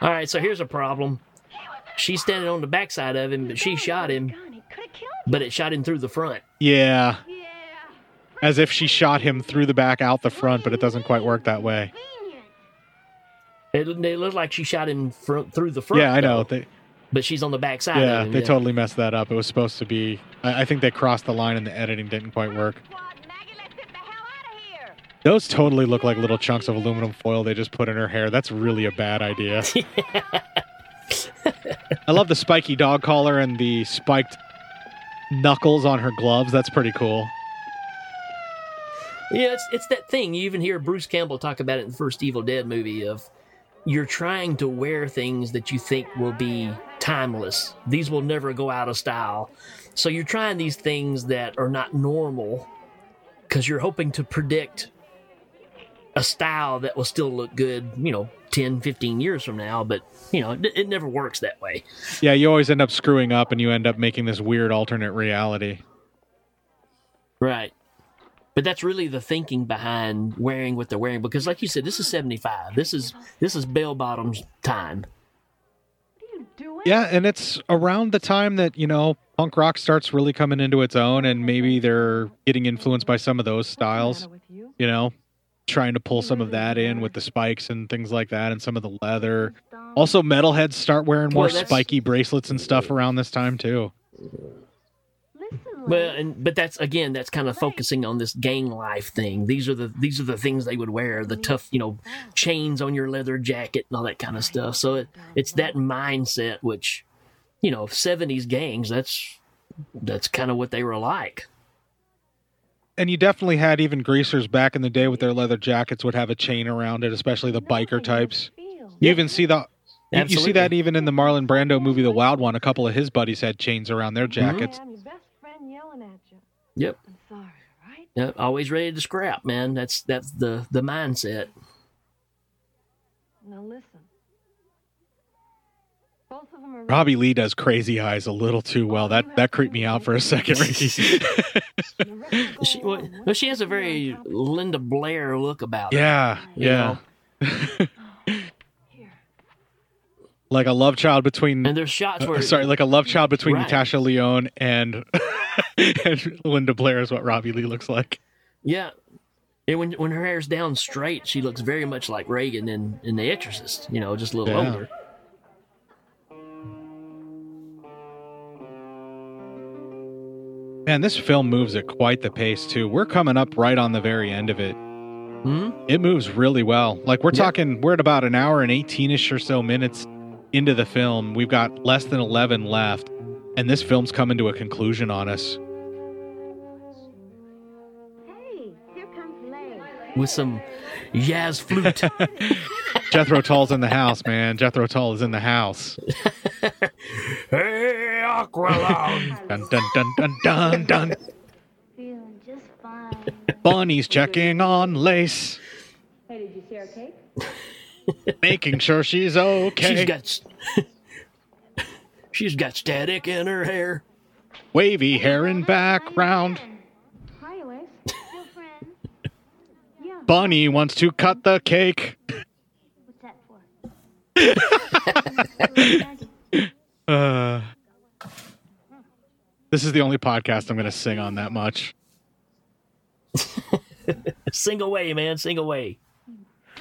All right, so here's a problem. She's standing on the backside of him, but she shot him, but it shot him through the front. Yeah. As if she shot him through the back, out the front, but it doesn't quite work that way. It, it looked like she shot him fr- through the front. Yeah, I know. though, They, but she's on the backside. yeah, of him, they totally messed that up. It was supposed to be. I, I think they crossed the line and the editing didn't quite work. Those totally look like little chunks of aluminum foil they just put in her hair. That's really a bad idea. I love the spiky dog collar and the spiked knuckles on her gloves. That's pretty cool. Yeah, it's it's that thing. You even hear Bruce Campbell talk about it in the first Evil Dead movie of you're trying to wear things that you think will be timeless. These will never go out of style. So you're trying these things that are not normal because you're hoping to predict a style that will still look good, you know, 10, 15 years from now, but you know, it, it never works that way. Yeah, you always end up screwing up and you end up making this weird alternate reality. Right. But that's really the thinking behind wearing what they're wearing because like you said this is 75. This is this is bell bottoms time. Yeah, and it's around the time that, you know, punk rock starts really coming into its own and maybe they're getting influenced by some of those styles. You know? trying to pull some of that in with the spikes and things like that, and some of the leather. Also, metalheads start wearing more Well, spiky bracelets and stuff around this time too. Well, and but that's again, that's kind of focusing on this gang life thing. These are the these are the things they would wear, the tough, you know, chains on your leather jacket and all that kind of stuff. So it, it's that mindset, which, you know, seventies gangs. That's that's kind of what they were like. And you definitely had even greasers back in the day with their leather jackets would have a chain around it, especially the biker types. You even see the you, you see that even in the Marlon Brando movie, The Wild One. A couple of his buddies had chains around their mm-hmm. jackets. And your best friend yelling at you. Yep. I'm sorry, right? Yep. Always ready to scrap, man. That's that's the the mindset. Now listen. Both of them are Robbie Lee does crazy eyes a little too well. That that creeped me out for a second. Ricky. She well, well, she has a very Linda Blair look about her. yeah, yeah. like a love child between. And there's shots uh, sorry, like a love child between Right. Natasha Lyonne and, and Linda Blair is what Robbie Lee looks like. Yeah. And when when her hair's down straight, she looks very much like Reagan in, in The Exorcist, you know, just a little Yeah. older. Man, this film moves at quite the pace too. We're coming up right on the very end of it. Hmm? It moves really well. Like we're talking, we're at about an hour and eighteen-ish or so minutes into the film. We've got less than eleven left, and this film's coming to a conclusion on us. With some jazz flute. Jethro Tull's in the house, man. Jethro Tull is in the house. hey, Aqualung. Dun dun dun dun dun dun. Feeling just fine. Bunny's checking on Lace, Hey, did you see our cake? making sure she's okay. She's got She's got static in her hair. wavy hair in background. Hi, Lace. Still friends? Bunny wants to cut the cake. What's that for? Uh, this is the only podcast I'm going to sing on that much. Sing away, man. Sing away.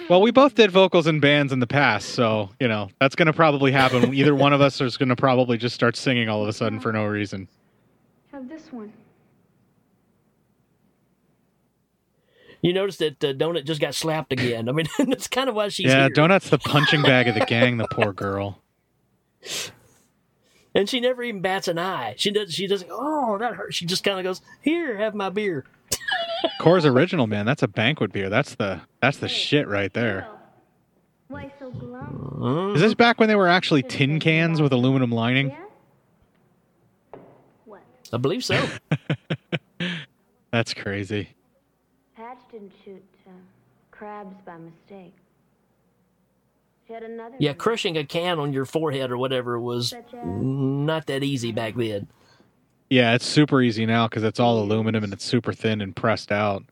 Well, we both did vocals in bands in the past, so you know that's going to probably happen. Either one of us is going to probably just start singing all of a sudden for no reason. Have this one. You notice that uh, Donut just got slapped again. I mean, that's kind of why she's yeah, here. Donut's the punching bag of the gang. The poor girl. And she never even bats an eye. She does. She doesn't. Oh, that hurt. She just kind of goes, "Here, have my beer." Coors Original, man, that's a banquet beer. That's the that's the shit right there. Why so glum? Is this back when they were actually tin cans with aluminum lining? I believe so. That's crazy. Patch didn't shoot uh, Crabs by mistake. She had another. Yeah, crushing a can on your forehead or whatever was not that easy back then. Yeah, it's super easy now because it's all aluminum and it's super thin and pressed out.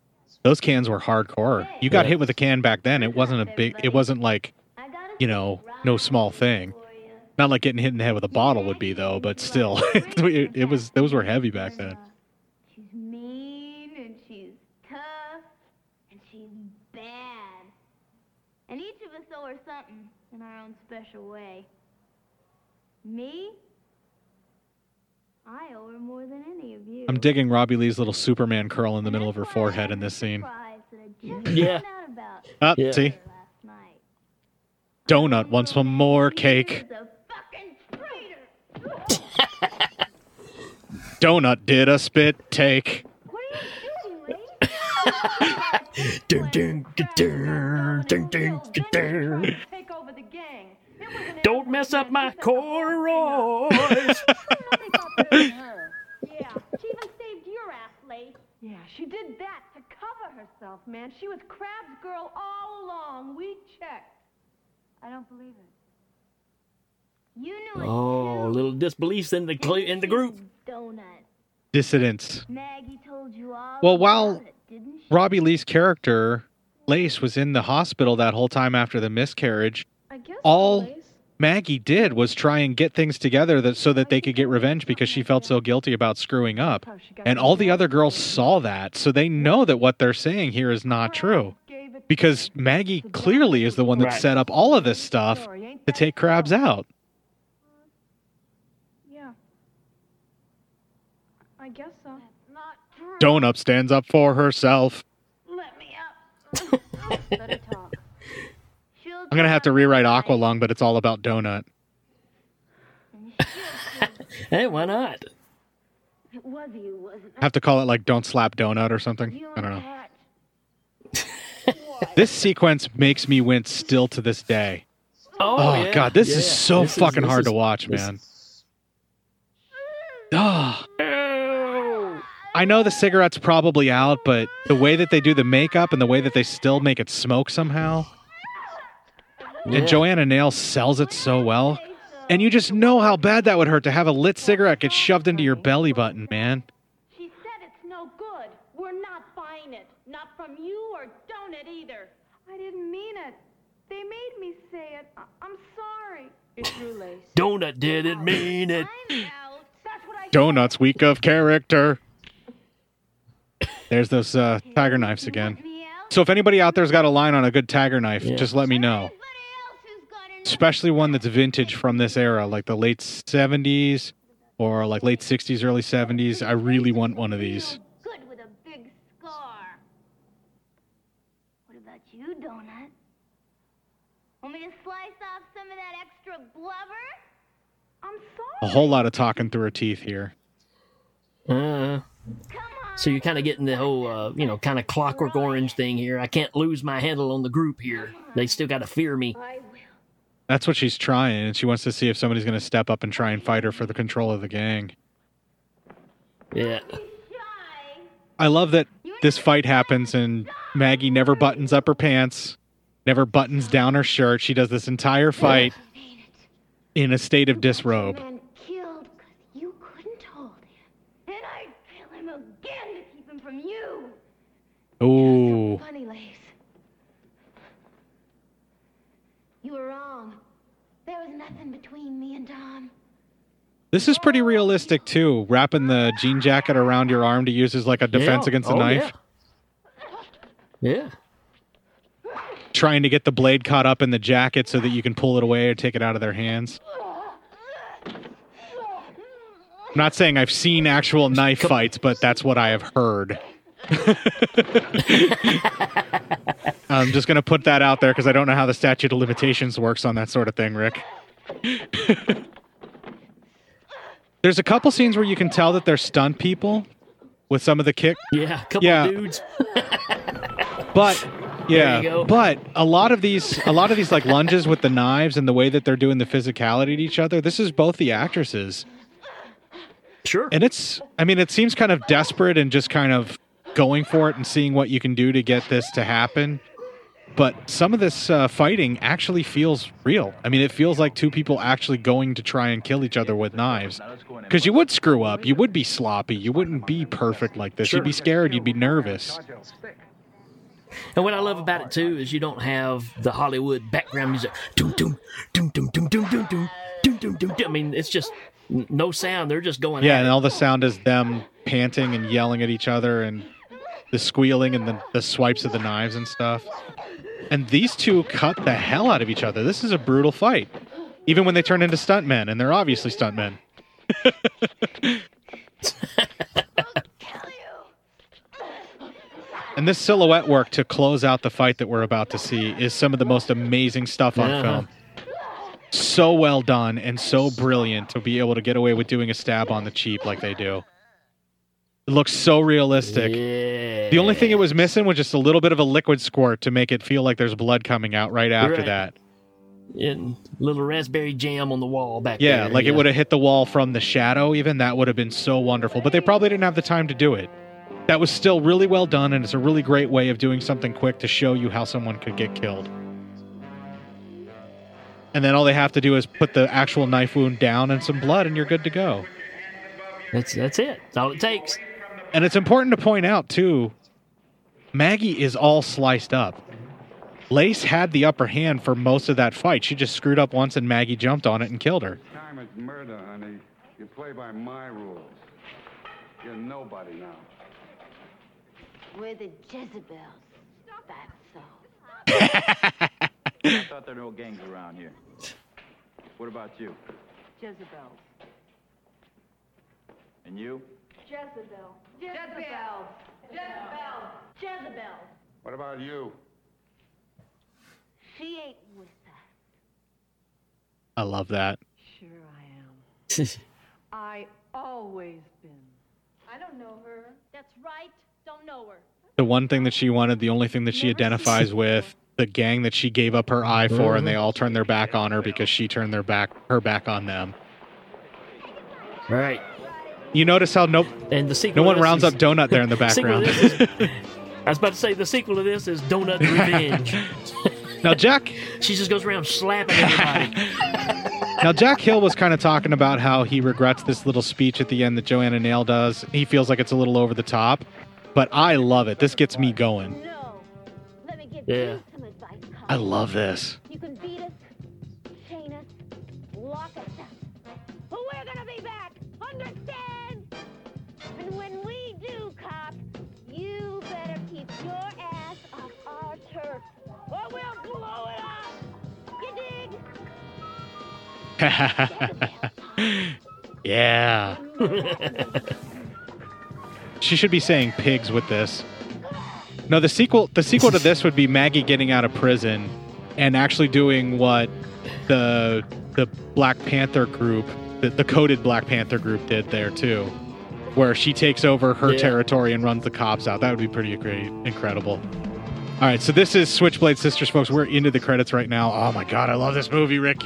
Those cans were hardcore. You got Yeah. hit with a can back then. It wasn't a big. It wasn't like, you know, no small thing. Not like getting hit in the head with a bottle would be though, but still, it, it was. Those were heavy back then. She's mean and she's tough and she's bad. And each of us owe her something in our own special way. Me? I owe her more than any of you. I'm digging Robbie Lee's little Superman curl in the middle of her forehead in this scene. Yeah. Up, ah, Yeah. see, donut wants some more cake. Donut did a spit take. Dun, dun, dun, dun. Don't mess up my corduroys. Yeah, she even saved your ass, Lace. Yeah, she did that to cover herself, man. She was Crabs' girl all along. We checked. I don't believe it. You knew it oh, little disbeliefs in the cl- in the group. donut. Dissidents. Maggie told you all Well, while it. Robbie Lee's character, Lace, was in the hospital that whole time after the miscarriage, all Maggie did was try and get things together that so that they could get revenge because she felt so guilty about screwing up. And all the other girls saw that, so they know that what they're saying here is not true. Because Maggie clearly is the one that Right. set up all of this stuff to take Crabs out. Yeah. I guess so. Not true. Donut stands up for herself. Let me up. Better talk. She'll I'm gonna have to rewrite Aqualung, but it's all about Donut. Hey, why not? It was you, wasn't it? have to call it like "Don't Slap Donut" or something. You I don't know. This sequence makes me wince still to this day. Oh, Oh, yeah, god, this yeah. is so This fucking this hard is- to watch, this- man. Oh. I know the cigarette's probably out, but the way that they do the makeup and the way that they still make it smoke somehow. Yeah. And Joanna Nails sells it so well. And you just know how bad that would hurt to have a lit cigarette get shoved into your belly button, man. She said it's no good. We're not buying it. Not from you or Donut either. I didn't mean it. They made me say it. I- I'm sorry. It's. Donut didn't mean it. Donut's weak of character. There's those uh, tiger knives again. So if anybody out there's got a line on a good tiger knife, Yeah. just let me know. Especially one that's vintage from this era, like the late 70s or like late 60s, early 70s. I really want one of these. Good with a big scar. What about you, Donut? Want me to slice off some of that extra blubber? I'm A whole lot of talking through her teeth here. Uh, so you're kind of getting the whole, uh, you know, kind of clockwork orange thing here. I can't lose my handle on the group here. They still got to fear me. That's what she's trying, and she wants to see if somebody's going to step up and try and fight her for the control of the gang. Yeah. I love that this fight happens and Maggie never buttons up her pants, never buttons down her shirt. She does this entire fight in a state of disrobe. Man killed because you couldn't hold him. And I'd kill him again to keep him from you. Ooh. Funny, Lace. You were wrong. There was nothing between me and Tom. This is pretty realistic too, wrapping the jean jacket around your arm to use as like a defense oh, Yeah. against a Oh, knife. Yeah. Trying to get the blade caught up in the jacket so that you can pull it away or take it out of their hands. I'm not saying I've seen actual knife fights, but that's what I have heard. I'm just going to put that out there because I don't know how the statute of limitations works on that sort of thing, Rick. There's a couple scenes where you can tell that they're stunt people with some of the kick. Yeah. A couple Yeah. dudes. But yeah, but a lot of these, a lot of these like lunges with the knives and the way that they're doing the physicality to each other. This is both the actresses, Sure. and it's. I mean, it seems kind of desperate and just kind of going for it and seeing what you can do to get this to happen. But some of this uh, fighting actually feels real. I mean, it feels like two people actually going to try and kill each other with knives. Because you would screw up, you would be sloppy, you wouldn't be perfect like this. You'd be scared, you'd be nervous. And what I love about it too is you don't have the Hollywood background music. Doom doom doom doom doom doom doom doom doom doom doom. doom. I mean, it's just no sound. They're just going. Yeah, and all the sound is them panting and yelling at each other and the squealing and the, the swipes of the knives and stuff. And these two cut the hell out of each other. This is a brutal fight. Even when they turn into stuntmen, and they're obviously stuntmen. and this silhouette work to close out the fight that we're about to see is some of the most amazing stuff on Yeah. film. So well done and so brilliant to be able to get away with doing a stab on the cheap like they do. It looks so realistic. Yeah. The only thing it was missing was just a little bit of a liquid squirt to make it feel like there's blood coming out right after Right. that. and little raspberry jam on the wall back there. Yeah, like it would have hit the wall from the shadow, even. That would have been so wonderful. But they probably didn't have the time to do it. That was still really well done, and it's a really great way of doing something quick to show you how someone could get killed. And then all they have to do is put the actual knife wound down and some blood, and you're good to go. That's that's it. That's all it takes. And it's important to point out, too, Maggie is all sliced up. Lace had the upper hand for most of that fight. She just screwed up once, and Maggie jumped on it and killed her. Time is murder, honey. You play by my rules. You're nobody now. We're the Jezebels. That's so. I thought there were no gangs around here. What about you? Jezebel. And you? Jezebel. Jezebel. Jezebel. Jezebel. What about you? She ain't with us. I love that. Sure I am. I always been. I don't know her. That's right. Don't know her. The one thing that she wanted, the only thing that she identifies with, the gang that she gave up her eye for, and they all turned their back on her because she turned their back her back on them. Right. You notice how no And the sequel no one rounds is- up donut there in the background. is- I was about to say the sequel to this is Donut Revenge. now Jack she just goes around slapping everybody. Now, Jack Hill was kind of talking about how he regrets this little speech at the end that Joanna Nail does. He feels like it's a little over the top, but I love it. This gets me going. Yeah. I love this. yeah. she should be saying pigs with this. No, the sequel the sequel to this would be Maggie getting out of prison and actually doing what the the Black Panther group, the, the coded Black Panther group did there too. Where she takes over her Yeah. territory and runs the cops out. That would be pretty great, incredible. All right, so this is Switchblade Sisters, folks. We're into the credits right now. Oh my god, I love this movie, Rick.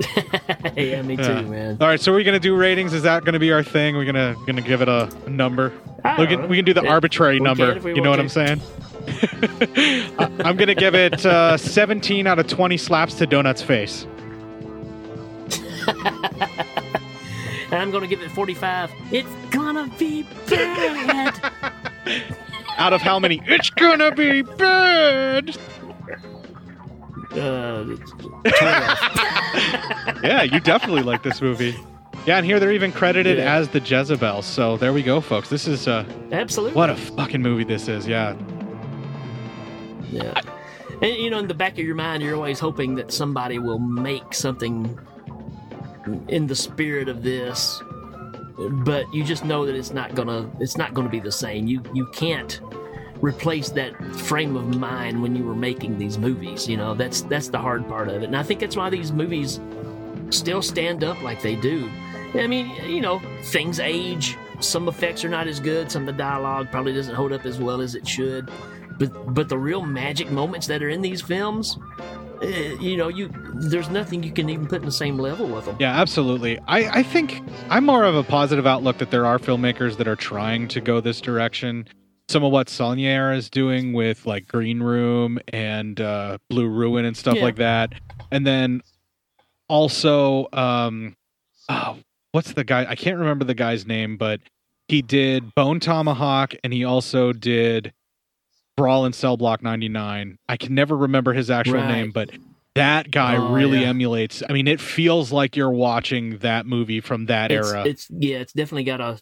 yeah, me too, Yeah. man. All right, so we're gonna do ratings. Is that gonna be our thing? We're gonna gonna give it a, number. We can, we can do the Yeah, arbitrary number. can if we You know what I'm saying? I'm gonna give it uh, 17 out of 20 slaps to Donut's face. And I'm going to give it 45. It's gonna be bad. Out of how many? It's gonna be bad. Uh, Yeah, you definitely like this movie. Yeah, and here they're even credited Yeah. as the Jezebel. So there we go, folks. This is uh, absolutely. what a fucking movie this is. Yeah. Yeah. And you know, in the back of your mind, you're always hoping that somebody will make something in the spirit of this, but you just know that it's not gonna it's not gonna be the same. You you can't replace that frame of mind when you were making these movies. You know, that's that's the hard part of it. And I think that's why these movies still stand up like they do. I mean, you know, things age. Some effects are not as good. Some of the dialogue probably doesn't hold up as well as it should. But but the real magic moments that are in these films, uh, you know, you there's nothing you can even put in the same level with them. Yeah, absolutely. I, I think I'm more of a positive outlook that there are filmmakers that are trying to go this direction. Some of what Saulnier is doing with like Green Room and uh, Blue Ruin and stuff Yeah. like that. And then also, um, oh, what's the guy? I can't remember the guy's name, but he did Bone Tomahawk and he also did Brawl in Cell Block 99. I can never remember his actual Right. name, but that guy Oh, really yeah. emulates. I mean, it feels like you're watching that movie from that it's, era. It's yeah, it's definitely got a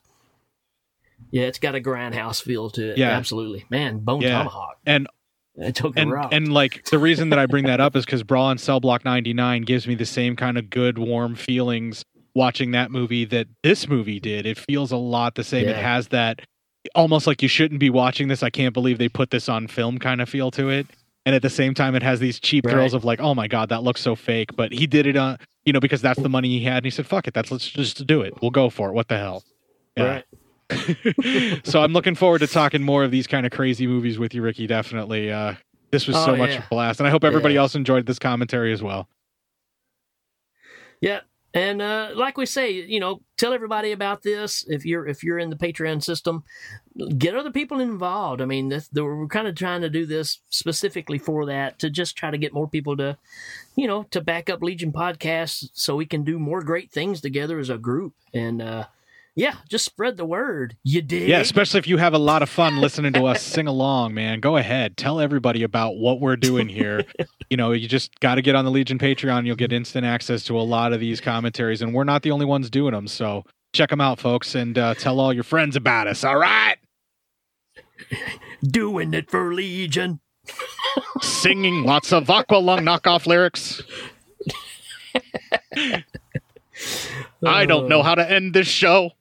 yeah, it's got a grindhouse feel to it. Yeah. absolutely, man. Bone Yeah. Tomahawk. and It took a and and like the reason that I bring that up is because Brawl in Cell Block 99 gives me the same kind of good, warm feelings watching that movie that this movie did. It feels a lot the same. It has that almost like you shouldn't be watching this. I can't believe they put this on film kind of feel to it. And at the same time, it has these cheap thrills of like, oh my god, that looks so fake. But he did it on, you know, because that's the money he had, and he said, "Fuck it, that's let's just do it. We'll go for it. What the hell?" Yeah. Right. so I'm looking forward to talking more of these kind of crazy movies with you, Ricky. Definitely. Uh, this was Oh, so much yeah. blast, and I hope everybody Yeah. else enjoyed this commentary as well. Yeah. And uh, like we say, you know, tell everybody about this. If you're if you're in the Patreon system, get other people involved. I mean, this, the, we're kind of trying to do this specifically for that to just try to get more people to, you know, to back up Legion podcasts so we can do more great things together as a group. And uh, yeah, just spread the word. You did. Yeah, especially if you have a lot of fun listening to us sing along, man. Go ahead, tell everybody about what we're doing here. you know, you just got to get on the Legion Patreon. You'll get instant access to a lot of these commentaries, and we're not the only ones doing them. So check them out, folks, and uh, tell all your friends about us. All right. doing it for Legion. singing lots of Aqualung knockoff lyrics. I don't know how to end this show.